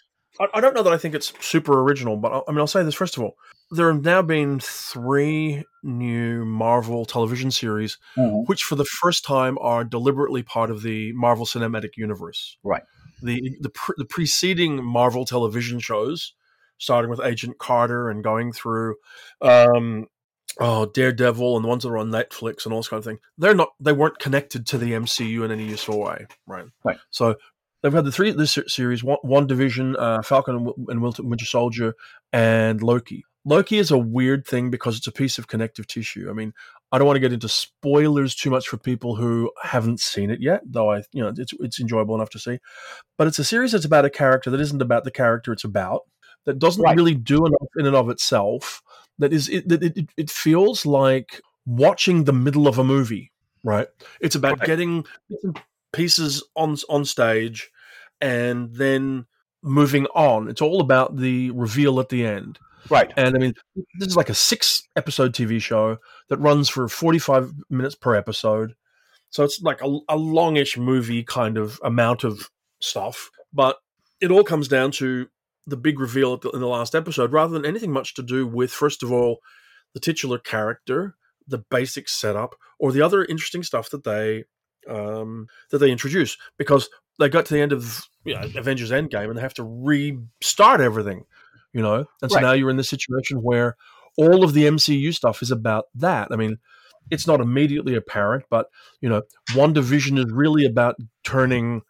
I, don't know that I think it's super original, but I mean, I'll say this first of all. There have now been three new Marvel television series, mm-hmm. which for the first time are deliberately part of the Marvel Cinematic Universe. Right. The the, pre- the preceding Marvel television shows, starting with Agent Carter and going through um, oh Daredevil and the ones that are on Netflix and all this kind of thing, they're not they weren't connected to the MCU in any useful way, right? Right. So they've had the three this series: WandaVision uh, Falcon and Winter Soldier, and Loki. Loki is a weird thing because it's a piece of connective tissue. I mean, I don't want to get into spoilers too much for people who haven't seen it yet, though I, you know, it's it's enjoyable enough to see. But it's a series that's about a character that isn't about the character it's about, that doesn't right. really do enough in and of itself, that is it, it, it feels like watching the middle of a movie right it's about right. getting pieces on on stage and then moving on it's all about the reveal at the end right and i mean this is like a six episode tv show that runs for 45 minutes per episode so it's like a, a longish movie kind of amount of stuff but it all comes down to the big reveal in the last episode, rather than anything much to do with, first of all, the titular character, the basic setup, or the other interesting stuff that they um, that they introduce. Because they got to the end of you know, Avengers Endgame and they have to restart everything, you know. And so right. now you're in this situation where all of the MCU stuff is about that. I mean, it's not immediately apparent, but you know, WandaVision is really about turning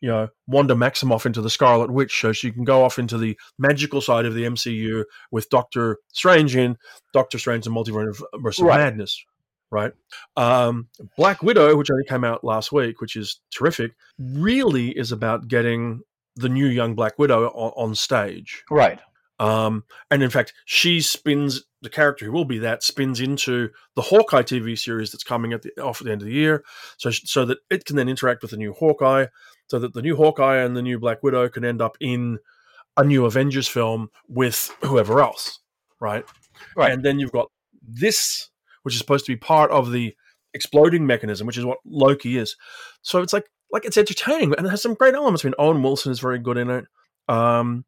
you know Wanda Maximoff into the Scarlet Witch, so she can go off into the magical side of the MCU with Doctor Strange in Doctor Strange and Multiverse of right. Madness, right? Um, Black Widow, which only came out last week, which is terrific, really is about getting the new young Black Widow on, on stage, right? Um, and in fact, she spins the character who will be that spins into the Hawkeye TV series that's coming at the off at the end of the year, so so that it can then interact with the new Hawkeye, so that the new Hawkeye and the new Black Widow can end up in a new Avengers film with whoever else, right? Right. And then you've got this, which is supposed to be part of the exploding mechanism, which is what Loki is. So it's like like it's entertaining and it has some great elements. I mean, Owen Wilson is very good in it. Um,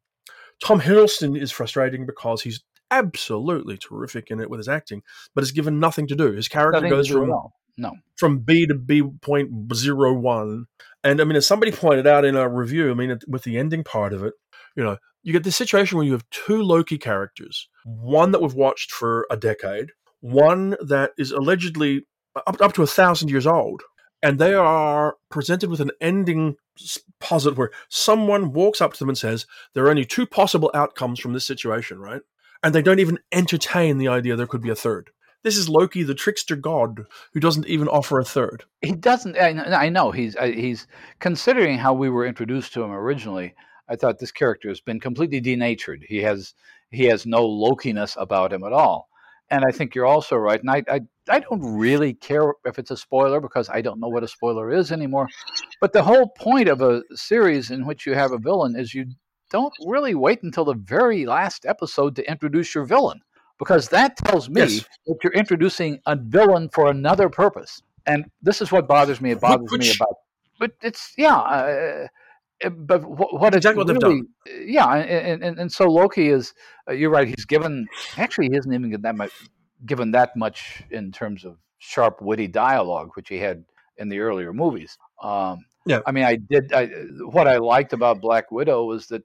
Tom Hiddleston is frustrating because he's absolutely terrific in it with his acting, but is given nothing to do. His character nothing goes from no. from B to B point zero one, and I mean, as somebody pointed out in a review, I mean, with the ending part of it, you know, you get this situation where you have two Loki characters, one that we've watched for a decade, one that is allegedly up, up to a thousand years old, and they are presented with an ending posit where someone walks up to them and says, There are only two possible outcomes from this situation, right? And they don't even entertain the idea there could be a third. This is Loki, the trickster god, who doesn't even offer a third. He doesn't. I, know he's uh, he's considering how we were introduced to him originally. I thought this character has been completely denatured. He has he has no Lokiness about him at all. And I think you're also right. And I, I I don't really care if it's a spoiler because I don't know what a spoiler is anymore. But the whole point of a series in which you have a villain is you don't really wait until the very last episode to introduce your villain because that tells me yes. that you're introducing a villain for another purpose. And this is what bothers me. It bothers Which, me about. But it's yeah. Uh, but what, what exactly what really, yeah, and, and and so Loki is. Uh, you're right. He's given. Actually, he isn't even that much given that much in terms of sharp, witty dialogue, which he had in the earlier movies. Um, yeah. I mean, I did. I, what I liked about Black Widow was that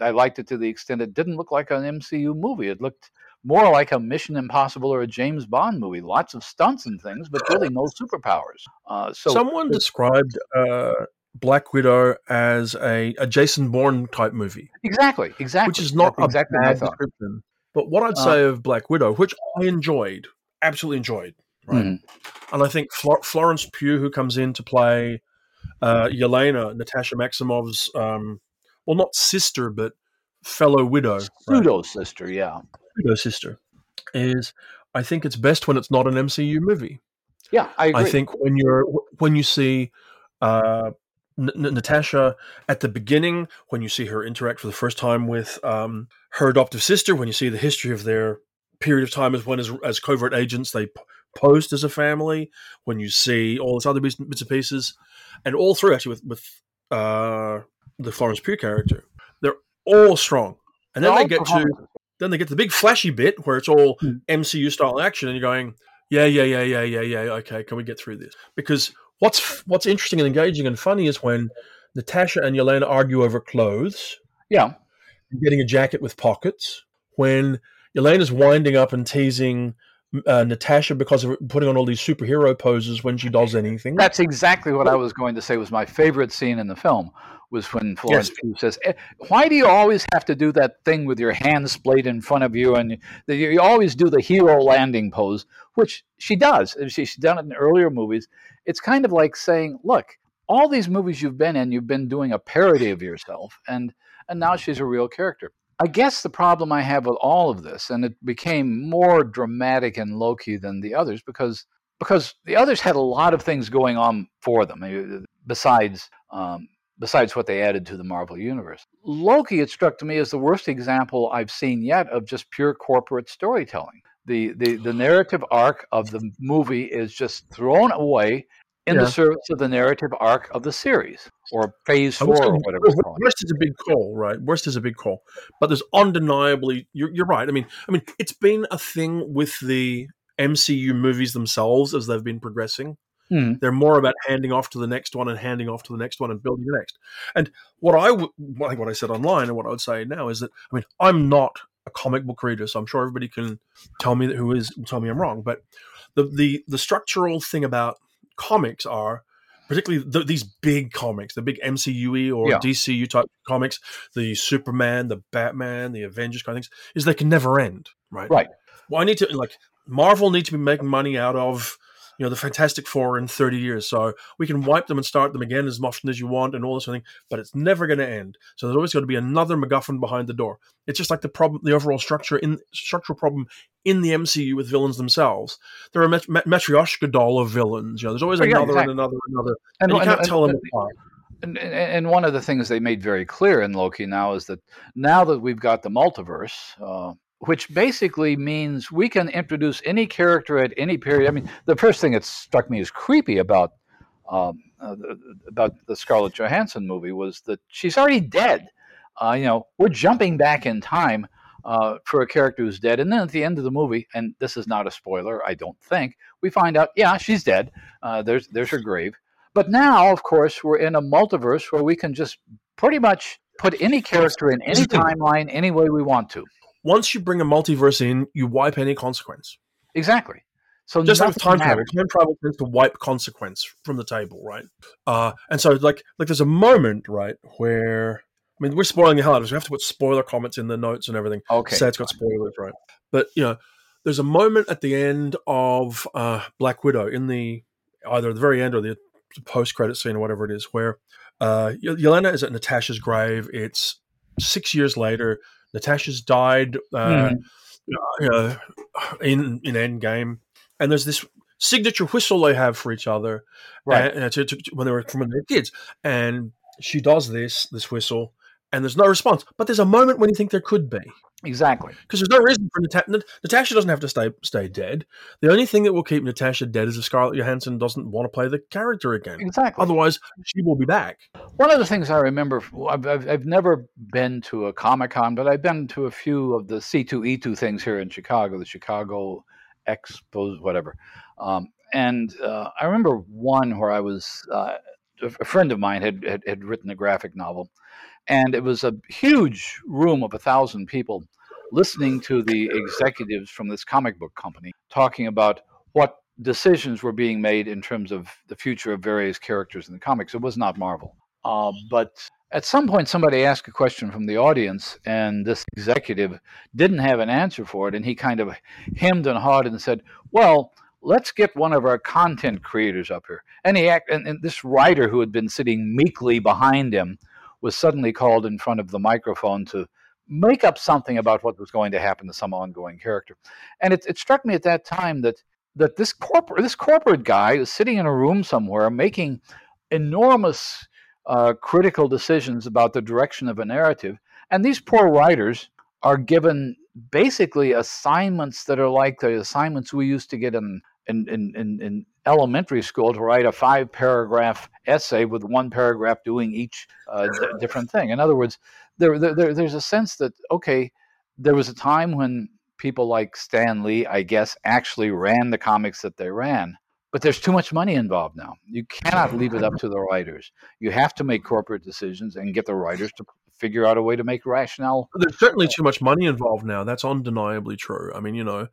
I liked it to the extent it didn't look like an MCU movie. It looked more like a Mission Impossible or a James Bond movie. Lots of stunts and things, but really no superpowers. Uh, so someone described uh, Black Widow as a, a Jason Bourne type movie. Exactly. Exactly. Which is not exactly a bad description. But what I'd uh, say of Black Widow, which I enjoyed, absolutely enjoyed, right? Mm-hmm. And I think Flor- Florence Pugh, who comes in to play uh, Yelena, Natasha Maximov's, um, well, not sister, but fellow widow, pseudo right? sister, yeah, pseudo sister, is I think it's best when it's not an MCU movie. Yeah, I agree. I think when you're when you see uh, N- Natasha at the beginning, when you see her interact for the first time with um, her adoptive sister, when you see the history of their period of time as when as, as covert agents they p- posed as a family, when you see all this other bits, bits and pieces, and all through actually with with uh, the Florence Pugh character, they're all strong, and then they get to then they get the big flashy bit where it's all hmm. MCU style action, and you're going, yeah, yeah, yeah, yeah, yeah, yeah. Okay, can we get through this? Because what's what's interesting and engaging and funny is when Natasha and Yelena argue over clothes. Yeah, getting a jacket with pockets. When Yelena's winding up and teasing uh, Natasha because of putting on all these superhero poses when she does anything. That's exactly what I was going to say was my favorite scene in the film was when Florence yes. Pugh says, eh, "Why do you always have to do that thing with your hands splayed in front of you, and you, you always do the hero landing pose?" Which she does. She's done it in earlier movies. It's kind of like saying, "Look, all these movies you've been in, you've been doing a parody of yourself, and and now she's a real character." I guess the problem I have with all of this, and it became more dramatic in Loki than the others because because the others had a lot of things going on for them eh, besides um, besides what they added to the Marvel universe. Loki, it struck to me as the worst example I've seen yet of just pure corporate storytelling. The the the narrative arc of the movie is just thrown away in yeah. the service of the narrative arc of the series or phase four or whatever. Worst is a big call, right? Worst is a big call, but there's undeniably you're, you're right. I mean, I mean, it's been a thing with the MCU movies themselves as they've been progressing. Hmm. They're more about handing off to the next one and handing off to the next one and building the next. And what I would, like what I said online and what I would say now is that I mean I'm not a comic book reader, so I'm sure everybody can tell me that who is tell me I'm wrong. But the the the structural thing about comics are particularly the, these big comics, the big MCU or yeah. DCU type comics, the Superman, the Batman, the Avengers kind of things, is they can never end, right? Right. Well, I need to like Marvel need to be making money out of you know the Fantastic Four in 30 years. So we can wipe them and start them again as often as you want and all this sort of thing, but it's never going to end. So there's always going to be another MacGuffin behind the door. It's just like the problem, the overall structure in structural problem in the MCU with villains themselves. There are met- met- matryoshka doll of villains. You know, there's always oh, yeah, another exactly. and another and another, and, and you can't and, tell them apart. And, and, one of the things they made very clear in Loki now is that now that we've got the multiverse, uh, which basically means we can introduce any character at any period. I mean, the first thing that struck me as creepy about um, uh, about the Scarlett Johansson movie was that she's already dead. Uh, you know, we're jumping back in time uh, for a character who's dead, and then at the end of the movie, and this is not a spoiler, I don't think, we find out, yeah, she's dead. Uh, there's there's her grave. But now, of course, we're in a multiverse where we can just pretty much put any character in any timeline any way we want to once you bring a multiverse in, you wipe any consequence. Exactly. So just like time travel, time travel tends to wipe consequence from the table, right? Uh, and so like like there's a moment, right, where I mean we're spoiling the hell out of it. We have to put spoiler comments in the notes and everything. Okay. Say it's got spoilers, right? But you know, there's a moment at the end of uh, Black Widow in the either the very end or the post credit scene or whatever it is, where uh, Yelena is at Natasha's grave. It's six years later. Natasha's died uh, mm. uh, in in Endgame, and there's this signature whistle they have for each other, right? Uh, to, to, when they were from when they were kids, and she does this this whistle, and there's no response. But there's a moment when you think there could be. Exactly. Because there's no reason for Natasha. Natasha doesn't have to stay stay dead. The only thing that will keep Natasha dead is if Scarlett Johansson doesn't want to play the character again. Exactly. Otherwise, she will be back. One of the things I remember, I've, I've, I've never been to a Comic Con, but I've been to a few of the C2E2 things here in Chicago, the Chicago Expos, whatever. Um, and uh, I remember one where I was, uh, a friend of mine had, had, had written a graphic novel and it was a huge room of a thousand people listening to the executives from this comic book company talking about what decisions were being made in terms of the future of various characters in the comics. It was not Marvel. Uh, but at some point, somebody asked a question from the audience, and this executive didn't have an answer for it. And he kind of hemmed and hawed and said, Well, let's get one of our content creators up here. And he act, and, and this writer who had been sitting meekly behind him was suddenly called in front of the microphone to make up something about what was going to happen to some ongoing character. And it, it struck me at that time that that this corporate this corporate guy is sitting in a room somewhere making enormous uh, critical decisions about the direction of a narrative, and these poor writers are given basically assignments that are like the assignments we used to get in in, in, in, elementary school to write a five paragraph essay with one paragraph doing each uh, d- different thing. In other words, there, there, there's a sense that, okay, there was a time when people like Stan Lee, I guess, actually ran the comics that they ran. But there's too much money involved now. You cannot leave it up to the writers. You have to make corporate decisions and get the writers to figure out a way to make rationale. There's certainly too much money involved now. That's undeniably true. I mean, you know,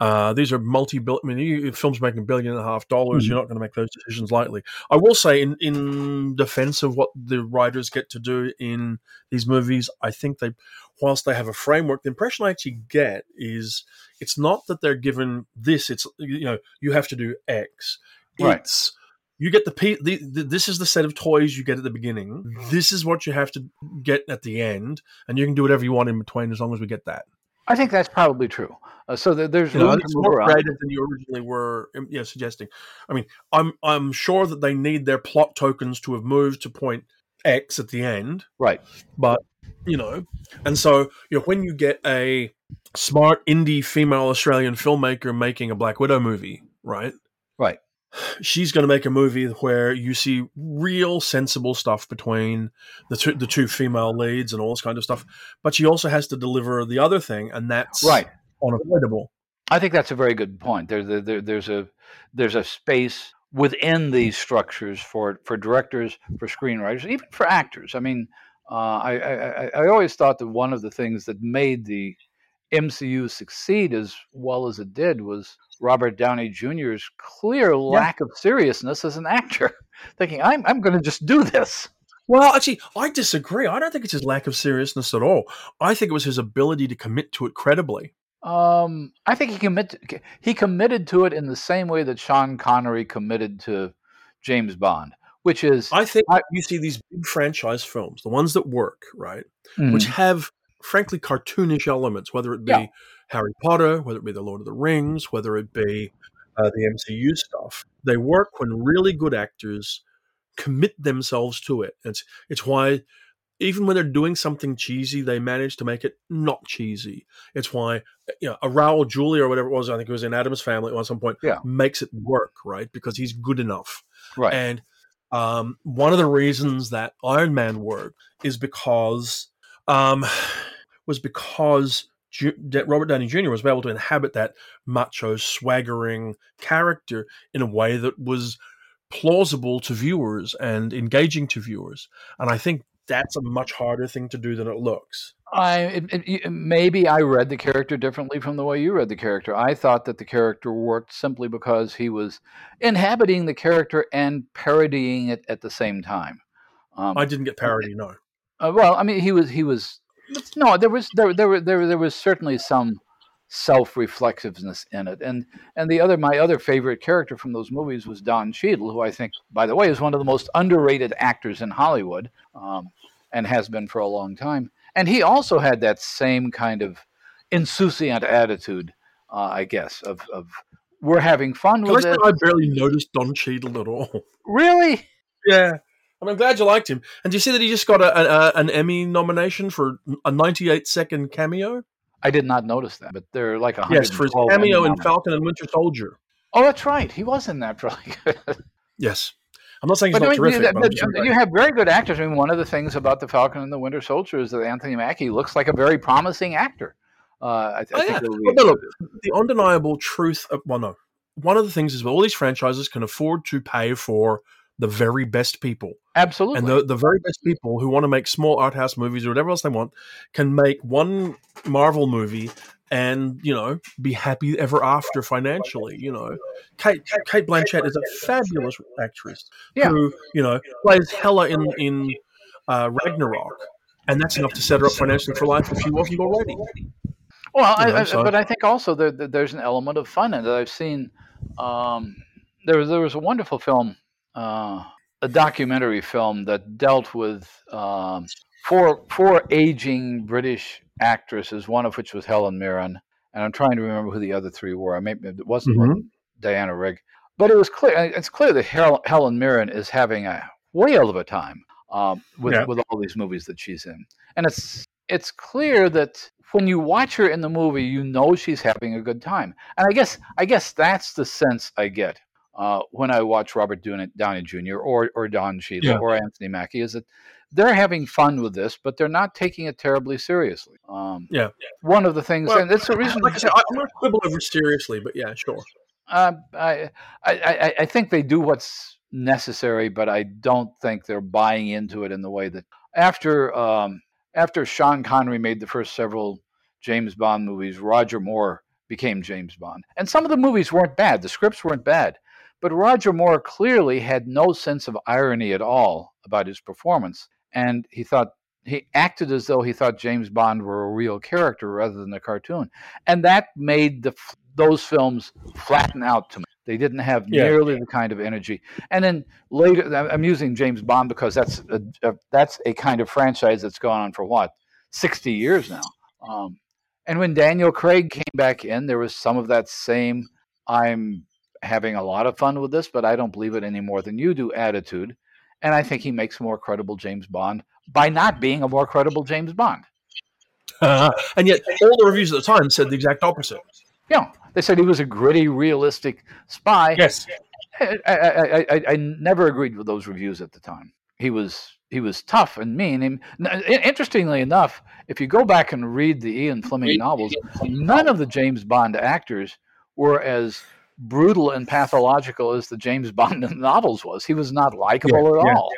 uh, these are multi billion. I mean, you, films making a billion and a half dollars. Mm-hmm. You're not going to make those decisions lightly. I will say, in in defense of what the writers get to do in these movies, I think they, whilst they have a framework, the impression I actually get is it's not that they're given this. It's you know you have to do X. Right. It's you get the, P, the, the, this is the set of toys you get at the beginning. Mm-hmm. This is what you have to get at the end, and you can do whatever you want in between as long as we get that. I think that's probably true. Uh, so there's you know, more creative than you originally were um, yeah, suggesting. I mean, I'm I'm sure that they need their plot tokens to have moved to point X at the end, right? But you know, and so you know when you get a smart indie female Australian filmmaker making a Black Widow movie, right? Right she's going to make a movie where you see real sensible stuff between the two, the two female leads and all this kind of stuff. But she also has to deliver the other thing, and that's right unavoidable. I think that's a very good point. There's there, there's a there's a space within these structures for for directors, for screenwriters, even for actors. I mean, uh, I, I I always thought that one of the things that made the MCU succeed as well as it did was Robert Downey Jr.'s clear lack yeah. of seriousness as an actor, [LAUGHS] thinking, I'm, I'm going to just do this. Well, actually, I disagree. I don't think it's his lack of seriousness at all. I think it was his ability to commit to it credibly. Um, I think he commit he committed to it in the same way that Sean Connery committed to James Bond, which is I think I, you see these big franchise films, the ones that work, right, mm-hmm. which have frankly cartoonish elements, whether it be yeah. Harry Potter, whether it be the Lord of the Rings, whether it be uh, the MCU stuff. They work when really good actors commit themselves to it. It's it's why even when they're doing something cheesy, they manage to make it not cheesy. It's why you know a Raul Julia or whatever it was, I think it was in Addams Family at some point, yeah. makes it work, right? Because he's good enough. Right. And um, one of the reasons that Iron Man worked is because um, was because Robert Downey Jr. was able to inhabit that macho, swaggering character in a way that was plausible to viewers and engaging to viewers. And I think that's a much harder thing to do than it looks. I it, it, maybe I read the character differently from the way you read the character. I thought that the character worked simply because he was inhabiting the character and parodying it at the same time. Um, I didn't get parody, no. Uh, well, I mean, he was he was no, there was there there there there was certainly some self-reflectiveness in it, and and the other my other favorite character from those movies was Don Cheadle, who I think, by the way, is one of the most underrated actors in Hollywood, um, and has been for a long time. And he also had that same kind of insouciant attitude, uh, I guess, of of we're having fun Can with I it. I barely noticed Don Cheadle at all. Really? Yeah. I'm glad you liked him. And do you see that he just got a, a, an Emmy nomination for a 98 second cameo? I did not notice that, but they're like a yes for his cameo in Falcon and Winter Soldier. Oh, that's right. He was in that [LAUGHS] really good. yes. I'm not saying he's but not I mean, terrific. You, you have very good actors. I mean, one of the things about the Falcon and the Winter Soldier is that Anthony Mackie looks like a very promising actor. Uh, I, I oh, yeah. but look, the undeniable truth of well, no. One of the things is that all these franchises can afford to pay for the very best people. Absolutely. And the, the very best people who want to make small art house movies or whatever else they want can make one Marvel movie and, you know, be happy ever after financially. You know, Kate, Cate Blanchett is a fabulous actress yeah. who, you know, plays Hela in, in uh, Ragnarok. And that's enough to set her up financially for life if she wasn't already. Well, I, I, but I think also there, there's an element of fun in it. I've seen Um, there was there was a wonderful film, uh, a documentary film that dealt with um, four four aging British actresses, one of which was Helen Mirren, and I'm trying to remember who the other three were. I maybe it wasn't Mhm. Diana Rigg, but it was clear. It's clear that Hel- Helen Mirren is having a whale of a time um, with Yeah. with all these movies that she's in, and it's it's clear that when you watch her in the movie, you know she's having a good time. And I guess I guess that's the sense I get uh, when I watch Robert Downey, Downey Jr. or or Don Cheadle Yeah. or Anthony Mackie is that they're having fun with this, but they're not taking it terribly seriously. Um, Yeah. One of the things, Well, and that's the reason. Like I said, I- I'm not quibble over seriously, but yeah, sure. Uh, I, I, I, I think they do what's necessary, but I don't think they're buying into it in the way that after um, after Sean Connery made the first several James Bond movies, Roger Moore became James Bond, and some of the movies weren't bad. The scripts weren't bad, but Roger Moore clearly had no sense of irony at all about his performance, and he thought he acted as though he thought James Bond were a real character rather than a cartoon, and that made the those films flatten out to me. They didn't have Yeah. nearly the kind of energy. And then later, I'm- using James Bond because that's a, a, that's a kind of franchise that's gone on for what sixty years now. Um, and when Daniel Craig came back in, there was some of that same "I'm having a lot of fun with this, but I don't believe it any more than you do" attitude. And I think he makes a more credible James Bond by not being a more credible James Bond. [LAUGHS] and yet, all the reviews at the time said the exact opposite. Yeah, they said he was a gritty, realistic spy. Yes. I, I, I, I, I never agreed with those reviews at the time. He was he was tough and mean. And interestingly enough, if you go back and read the Ian Fleming novels, none of the James Bond actors were as brutal and pathological as the James Bond [LAUGHS] novels was. He was not likable at yeah. all.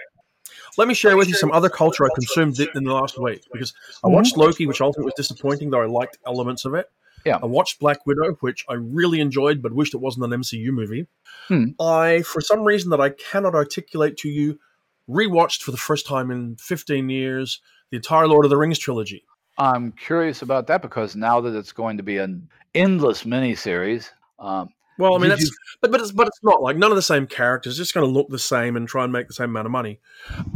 Let me share with you some other culture I consumed in the last week because I watched Loki, which ultimately was disappointing, though I liked elements of it. Yeah. I watched Black Widow, which I really enjoyed, but wished it wasn't an MCU movie. Hmm. I, for some reason that I cannot articulate to you, rewatched for the first time in 15 years the entire Lord of the Rings trilogy. I'm curious about that because now that it's going to be an endless miniseries, um, Well, I mean, that's but but it's but it's not like none of the same characters. It's just going to look the same and try and make the same amount of money.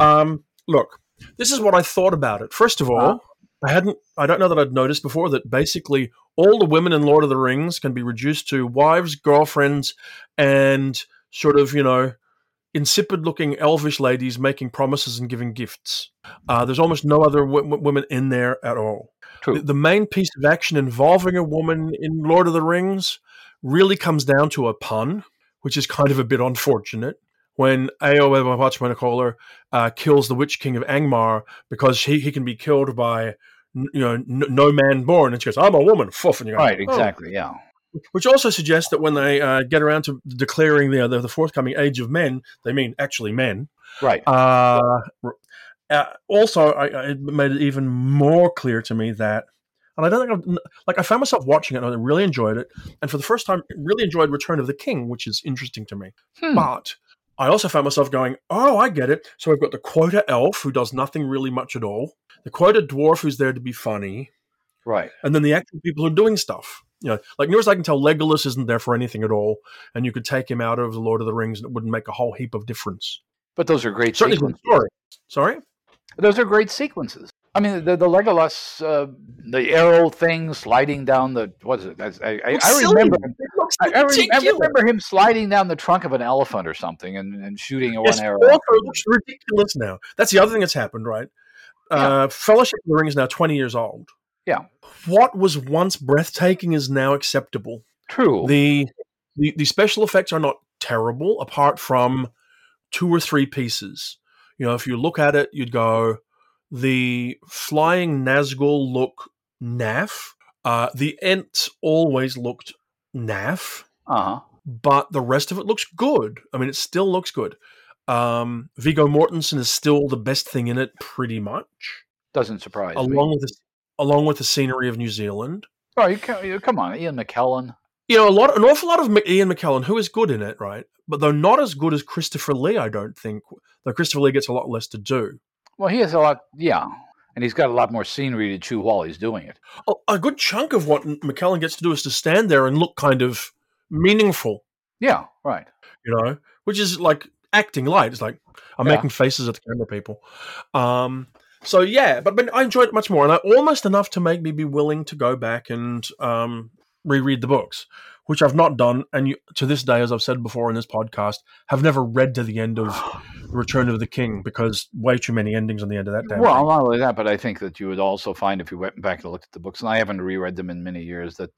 Um, look, this is what I thought about it. First of all, Uh-huh. I hadn't. I don't know that I'd noticed before that basically all the women in Lord of the Rings can be reduced to wives, girlfriends, and sort of you know insipid-looking elvish ladies making promises and giving gifts. Uh, there's almost no other w- w- women in there at all. true. The, the main piece of action involving a woman in Lord of the Rings really comes down to a pun, which is kind of a bit unfortunate. When Ao Wachmanakoler uh, kills the Witch King of Angmar because he, he can be killed by you know n- no man born, and she goes, "I'm a woman." Fuff, and you go, right, "Oh." exactly, yeah. Which also suggests that when they uh, get around to declaring the, the the forthcoming age of men, they mean actually men. Right. Uh, uh, also, I, it made it even more clear to me that, and I don't think I've, like I found myself watching it and I really enjoyed it, and for the first time, really enjoyed Return of the King, which is interesting to me. Hmm. But I also found myself going, "Oh, I get it." So I've got the quota elf who does nothing really much at all, the quota dwarf who's there to be funny, Right. and then the actual people who are doing stuff. You know, like near as I can tell, Legolas isn't there for anything at all, and you could take him out of the Lord of the Rings, and it wouldn't make a whole heap of difference. But those are great Certainly, sequences. story. Sorry. Those are great sequences. I mean, the, the Legolas, uh, the arrow thing sliding down the what is it? I, I, I, I remember. I, I, re- I remember him sliding down the trunk of an elephant or something and, and shooting a Yes, one arrow. also, off. it looks ridiculous now. That's the other thing that's happened, right? Uh, Fellowship of the Ring is now 20 years old. Yeah. What was once breathtaking is now acceptable. True. The, the the special effects are not terrible, apart from two or three pieces. You know, if you look at it, you'd go, the flying Nazgul look naff. Uh, the Ents always looked naff uh huh. but the rest of it looks good. I mean, it still looks good. Um, Viggo Mortensen is still the best thing in it, pretty much, Doesn't surprise me. along with the, along with the scenery of New Zealand. Oh, you, ca- you come on, Ian McKellen. You know, a lot, an awful lot of Ian McKellen, who is good in it, right? But though not as good as Christopher Lee, I don't think. Though Christopher Lee gets a lot less to do. Well, he has a lot. Yeah, and he's got a lot more scenery to chew while he's doing it. A, good chunk of what McKellen gets to do is to stand there and look kind of meaningful. Yeah, right. You know, which is like acting light. It's like I'm Yeah. making faces at the camera people. Um, so yeah, but, but I enjoyed it much more, and I almost enough to make me be willing to go back and um, reread the books, which I've not done, and you, to this day, as I've said before in this podcast, have never read to the end of [SIGHS] Return of the King because way too many endings on the end of that. Damn Well, thing. not only that, but I think that you would also find if you went back and looked at the books, and I haven't reread them in many years, that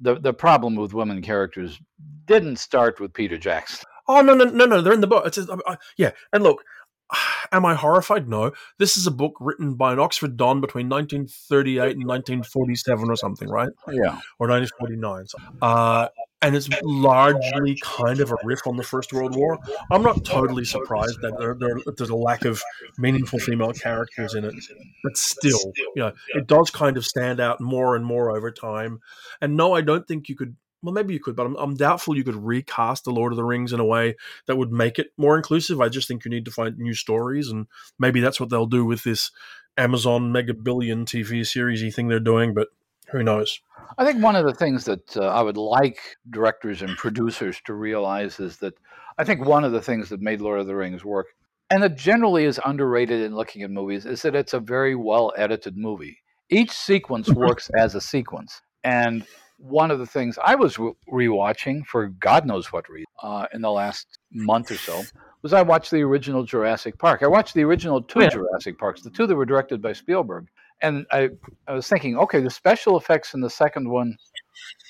the the problem with women characters didn't start with Peter Jackson. Oh no no no no! They're in the book. It's just, I, I- yeah, and look, [SIGHS] am I horrified? No. This is a book written by an Oxford Don between 1938 and 1947 or something, right? Yeah, Or 1949. So, uh, and it's largely kind of a riff on the First World War. I'm not totally surprised that there, there, there's a lack of meaningful female characters in it, but still, you know, it does kind of stand out more and more over time. And no, I don't think you could. Well, maybe you could, but I'm, I'm doubtful you could recast the Lord of the Rings in a way that would make it more inclusive. I just think you need to find new stories, and maybe that's what they'll do with this Amazon mega billion TV series thing they're doing. But who knows? I think one of the things that uh, I would like directors and producers to realize is that I think one of the things that made Lord of the Rings work, and that generally is underrated in looking at movies, is that it's a very well edited movie. Each sequence [LAUGHS] works as a sequence. And one of the things I was re- rewatching for God knows what reason uh, in the last month or so was I watched the original Jurassic Park. I watched the original two Yeah. Jurassic Parks, the two that were directed by Spielberg. And I, I was thinking, okay, the special effects in the second one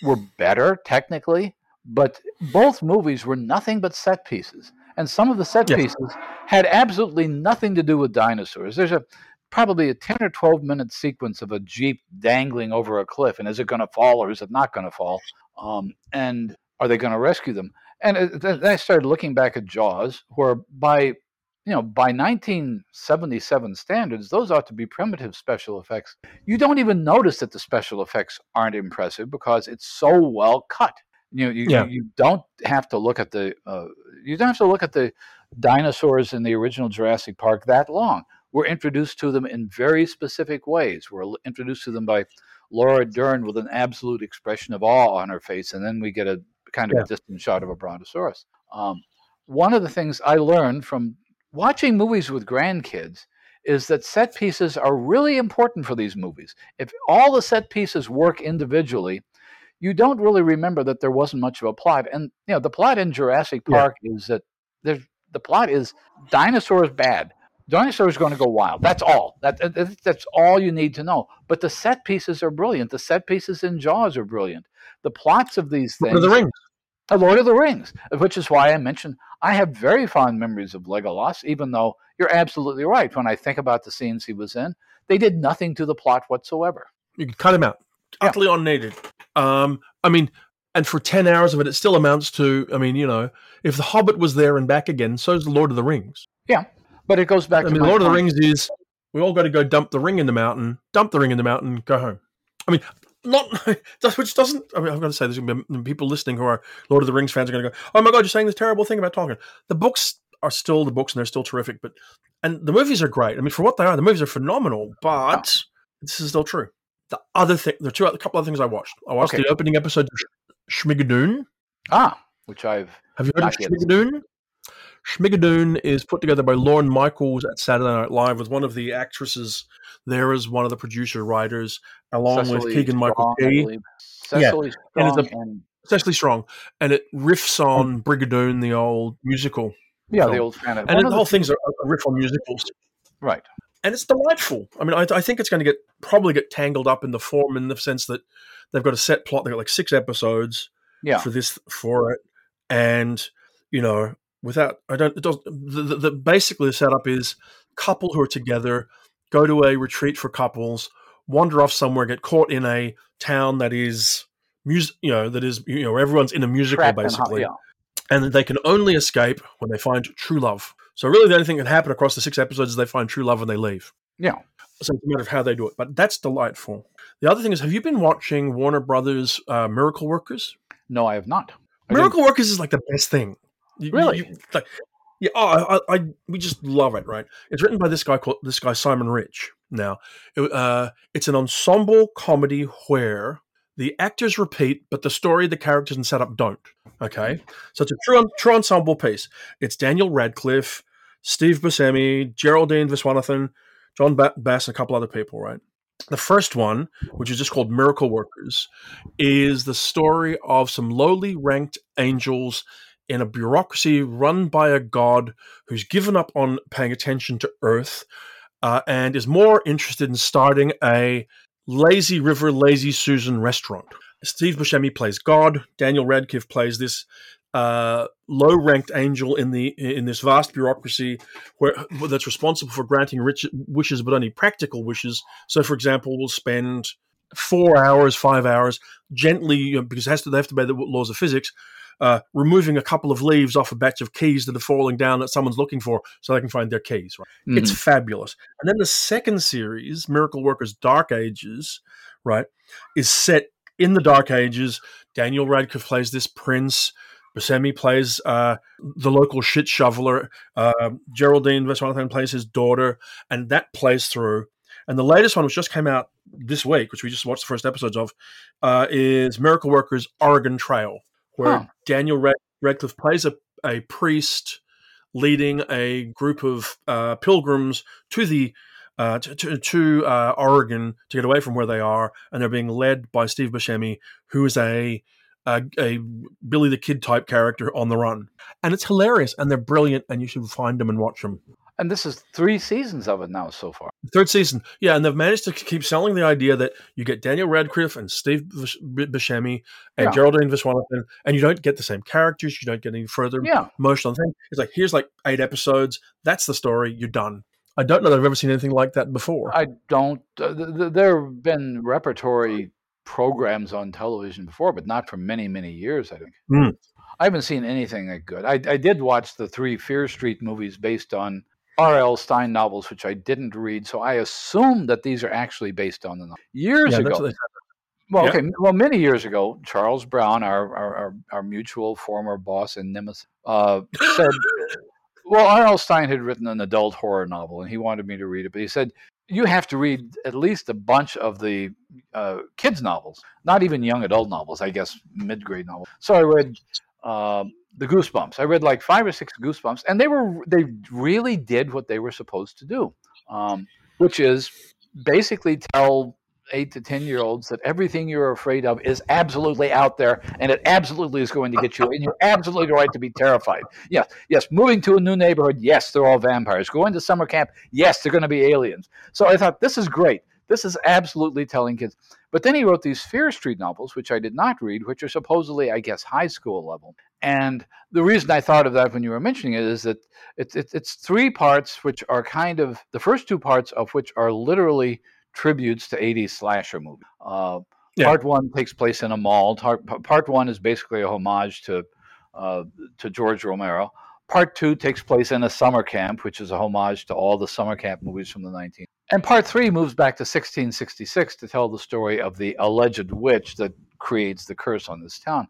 were better technically, but both movies were nothing but set pieces. And some of the set Yes. pieces had absolutely nothing to do with dinosaurs. There's a probably a 10 or 12 minute sequence of a jeep dangling over a cliff and is it going to fall or is it not going to fall? Um, and are they going to rescue them? And it, i started looking back at jaws where by you know by 1977 standards those ought to be primitive special effects. You don't even notice that the special effects aren't impressive because it's so well cut. You know you, Yeah. you don't have to look at the uh, you don't have to look at the dinosaurs in the original jurassic park that long we're introduced to them in very specific ways. We're introduced to them by Laura Dern with an absolute expression of awe on her face, and then we get a kind of Yeah. a distant shot of a brontosaurus. Um, one of the things I learned from watching movies with grandkids is that set pieces are really important for these movies. If all the set pieces work individually, you don't really remember that there wasn't much of a plot. And you know, the plot in Jurassic Yeah. Park is that there's the plot is dinosaurs bad dinosaurs going to go wild. That's all. That, that- that's all you need to know. But the set pieces are brilliant. The set pieces in Jaws are brilliant. The plots of these things. Lord of the Rings. Uh, Lord of the Rings, which is why I mentioned I have very fond memories of Legolas, even though you're absolutely right. When I think about the scenes he was in, they did nothing to the plot whatsoever. You could cut him out. Yeah. Utterly unneeded. Um, I mean, and for 10 hours of it, it still amounts to, I mean, you know, if The Hobbit was there and back again, so is The Lord of the Rings. But it goes back I to mean, my The Lord of the. Rings is, we all got to go dump the ring in the mountain, dump the ring in the mountain, go home. I mean, not, [LAUGHS] which doesn't, I mean, I'm going to say there's going to be people listening who are Lord of the Rings fans are going to go, oh my God, you're saying this terrible thing about Tolkien. The books are still the books and they're still terrific, but, and the movies are great. I mean, for what they are, the movies are phenomenal, but this is still true. The other thing, there are two, a couple other things I watched. I watched Okay. the opening episode of Schmigadoon. Ah, which I've Have you heard of Not. Schmigadoon? Schmigadoon is put together by Lorne Michaels at Saturday Night Live with one of the actresses there as one of the producer writers, along with Keegan Michael Strong, Key, believe. Cecily and it's Strong a- and Cecily Strong, and it riffs on Brigadoon, the old musical, yeah, the old fan of and the whole thing's a, a riff on musicals, right. and it's delightful. I mean, I, I think it's going to get probably get tangled up in the form in the sense that they've got a set plot. They've got like six episodes. Yeah, for this for it and you know without i don't it does the, the, the basically the setup is couple who are together go to a retreat for couples wander off somewhere get caught in a town that is music you know that is you know everyone's in a musical Trapped and basically yeah. and they can only escape when they find true love so really the only thing that can happen across the six episodes is they find true love and they leave Yeah. so it's a matter of how they do it but that's delightful the other thing is have you been watching warner brothers uh, miracle workers No, I have not. I didn't- Miracle Workers is like the best thing. You- Really? you- like, yeah. Oh, I, I, we just love it. Right? It's written by this guy called this guy Simon Rich. Now, it, uh, it's an ensemble comedy where the actors repeat, but the story, the characters, and setup don't. Okay, so it's a true, true ensemble piece. It's Daniel Radcliffe, Steve Buscemi, Geraldine Viswanathan, Jon Bass, and a couple other people. Right. The first one, which is just called Miracle Workers, is the story of some lowly ranked angels in a bureaucracy run by a god who's given up on paying attention to Earth uh, and is more interested in starting a lazy river, lazy Susan restaurant. Steve Buscemi plays God. Daniel Radcliffe plays this uh, low-ranked angel in the in this vast bureaucracy where that's responsible for granting rich wishes, but only practical wishes. So, for example, we'll spend four hours, five hours, gently you know, because to, they have to obey the laws of physics, uh, removing a couple of leaves off a batch of keys that are falling down that someone's looking for so they can find their keys. Right? Mm-hmm. It's fabulous. And then the second series, Miracle Workers Dark Ages, right, is set in the Dark Ages. Daniel Radcliffe plays this prince. Buscemi plays uh, the local shit shoveler. Uh, Geraldine Viswanathan plays his daughter, and that plays through. And the latest one, which just came out this week, which we just watched the first episodes of, uh, is Miracle Workers Oregon Trail, where huh. Daniel Rad- Radcliffe plays a, a priest leading a group of uh, pilgrims to the uh, to, to, uh, Oregon to get away from where they are, and they're being led by Steve Buscemi, who is a, a, a Billy the Kid type character on the run, and it's hilarious, and they're brilliant, and you should find them and watch them. And this is three seasons of it now so far. Third season, yeah, and they've managed to keep selling the idea that you get Daniel Radcliffe and Steve Buscemi and yeah. Geraldine Viswanathan, and you don't get the same characters. You don't get any further yeah. emotional thing. It's like here's like eight episodes. That's the story. You're done. I don't know that I've ever seen anything like that before. I don't. Uh, th- th- there have been repertory programs on television before, but not for many, many years. I think. Mm. I haven't seen anything that good. I, I did watch the three Fear Street movies based on R.L. Stine novels, which I didn't read, so I assume that these are actually based on the novel. Years yeah, ago. Well, yeah. okay. Well, many years ago, Charles Brown, our our, our, mutual former boss and nemesis, uh, said, [LAUGHS] "Well, R.L. Stine had written an adult horror novel, and he wanted me to read it, but he said." You have to read at least a bunch of the uh, kids' novels, not even young adult novels, I guess mid grade novels. So I read uh, the Goosebumps. I read like five or six Goosebumps, and they were they really did what they were supposed to do, um, which is basically tell eight to ten year olds that everything you're afraid of is absolutely out there, and it absolutely is going to get you, and you're absolutely right to be terrified. Yes, yes. Moving to a new neighborhood, yes, they're all vampires. Going to summer camp, yes, they're going to be aliens. So I thought this is great. This is absolutely telling kids. But then he wrote these Fear Street novels, which I did not read, which are supposedly, I guess, high school level. And the reason I thought of that when you were mentioning it is that it's, it's, it's three parts, which are kind of the first two parts of which are literally tributes to 80s slasher movies. Uh, yeah. Part one takes place in a mall. Part, one is basically a homage to uh, to George Romero. Part two takes place in a summer camp, which is a homage to all the summer camp movies from the 19th. And part three moves back to 1666 to tell the story of the alleged witch that creates the curse on this town.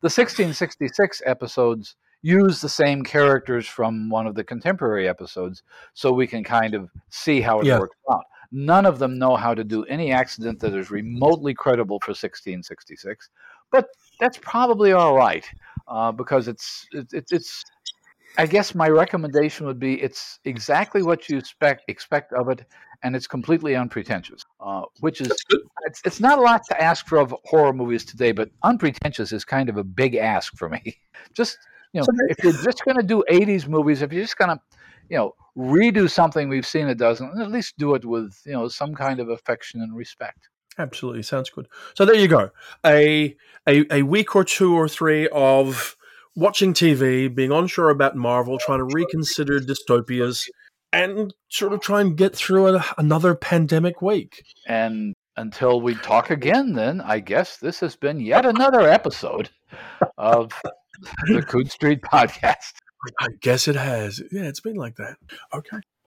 The 1666 episodes use the same characters from one of the contemporary episodes so we can kind of see how it yeah. works out. None of them know how to do any accident that is remotely credible for 1666, but that's probably all right uh, because it's, it's it's I guess my recommendation would be it's exactly what you expect expect of it, and it's completely unpretentious. Uh, which is it's, it's not a lot to ask for of horror movies today, but unpretentious is kind of a big ask for me. [LAUGHS] just you know, if you're just going to do '80s movies, if you're just going to you know redo something we've seen a dozen, at least do it with you know some kind of affection and respect. Absolutely, sounds good. So there you go, a a, a week or two or three of watching TV, being unsure about Marvel, trying to reconsider dystopias, and sort of try and get through a, another pandemic week. And until we talk again, then I guess this has been yet another episode of the Coode Street Podcast. I guess it has. Yeah, it's been like that. Okay.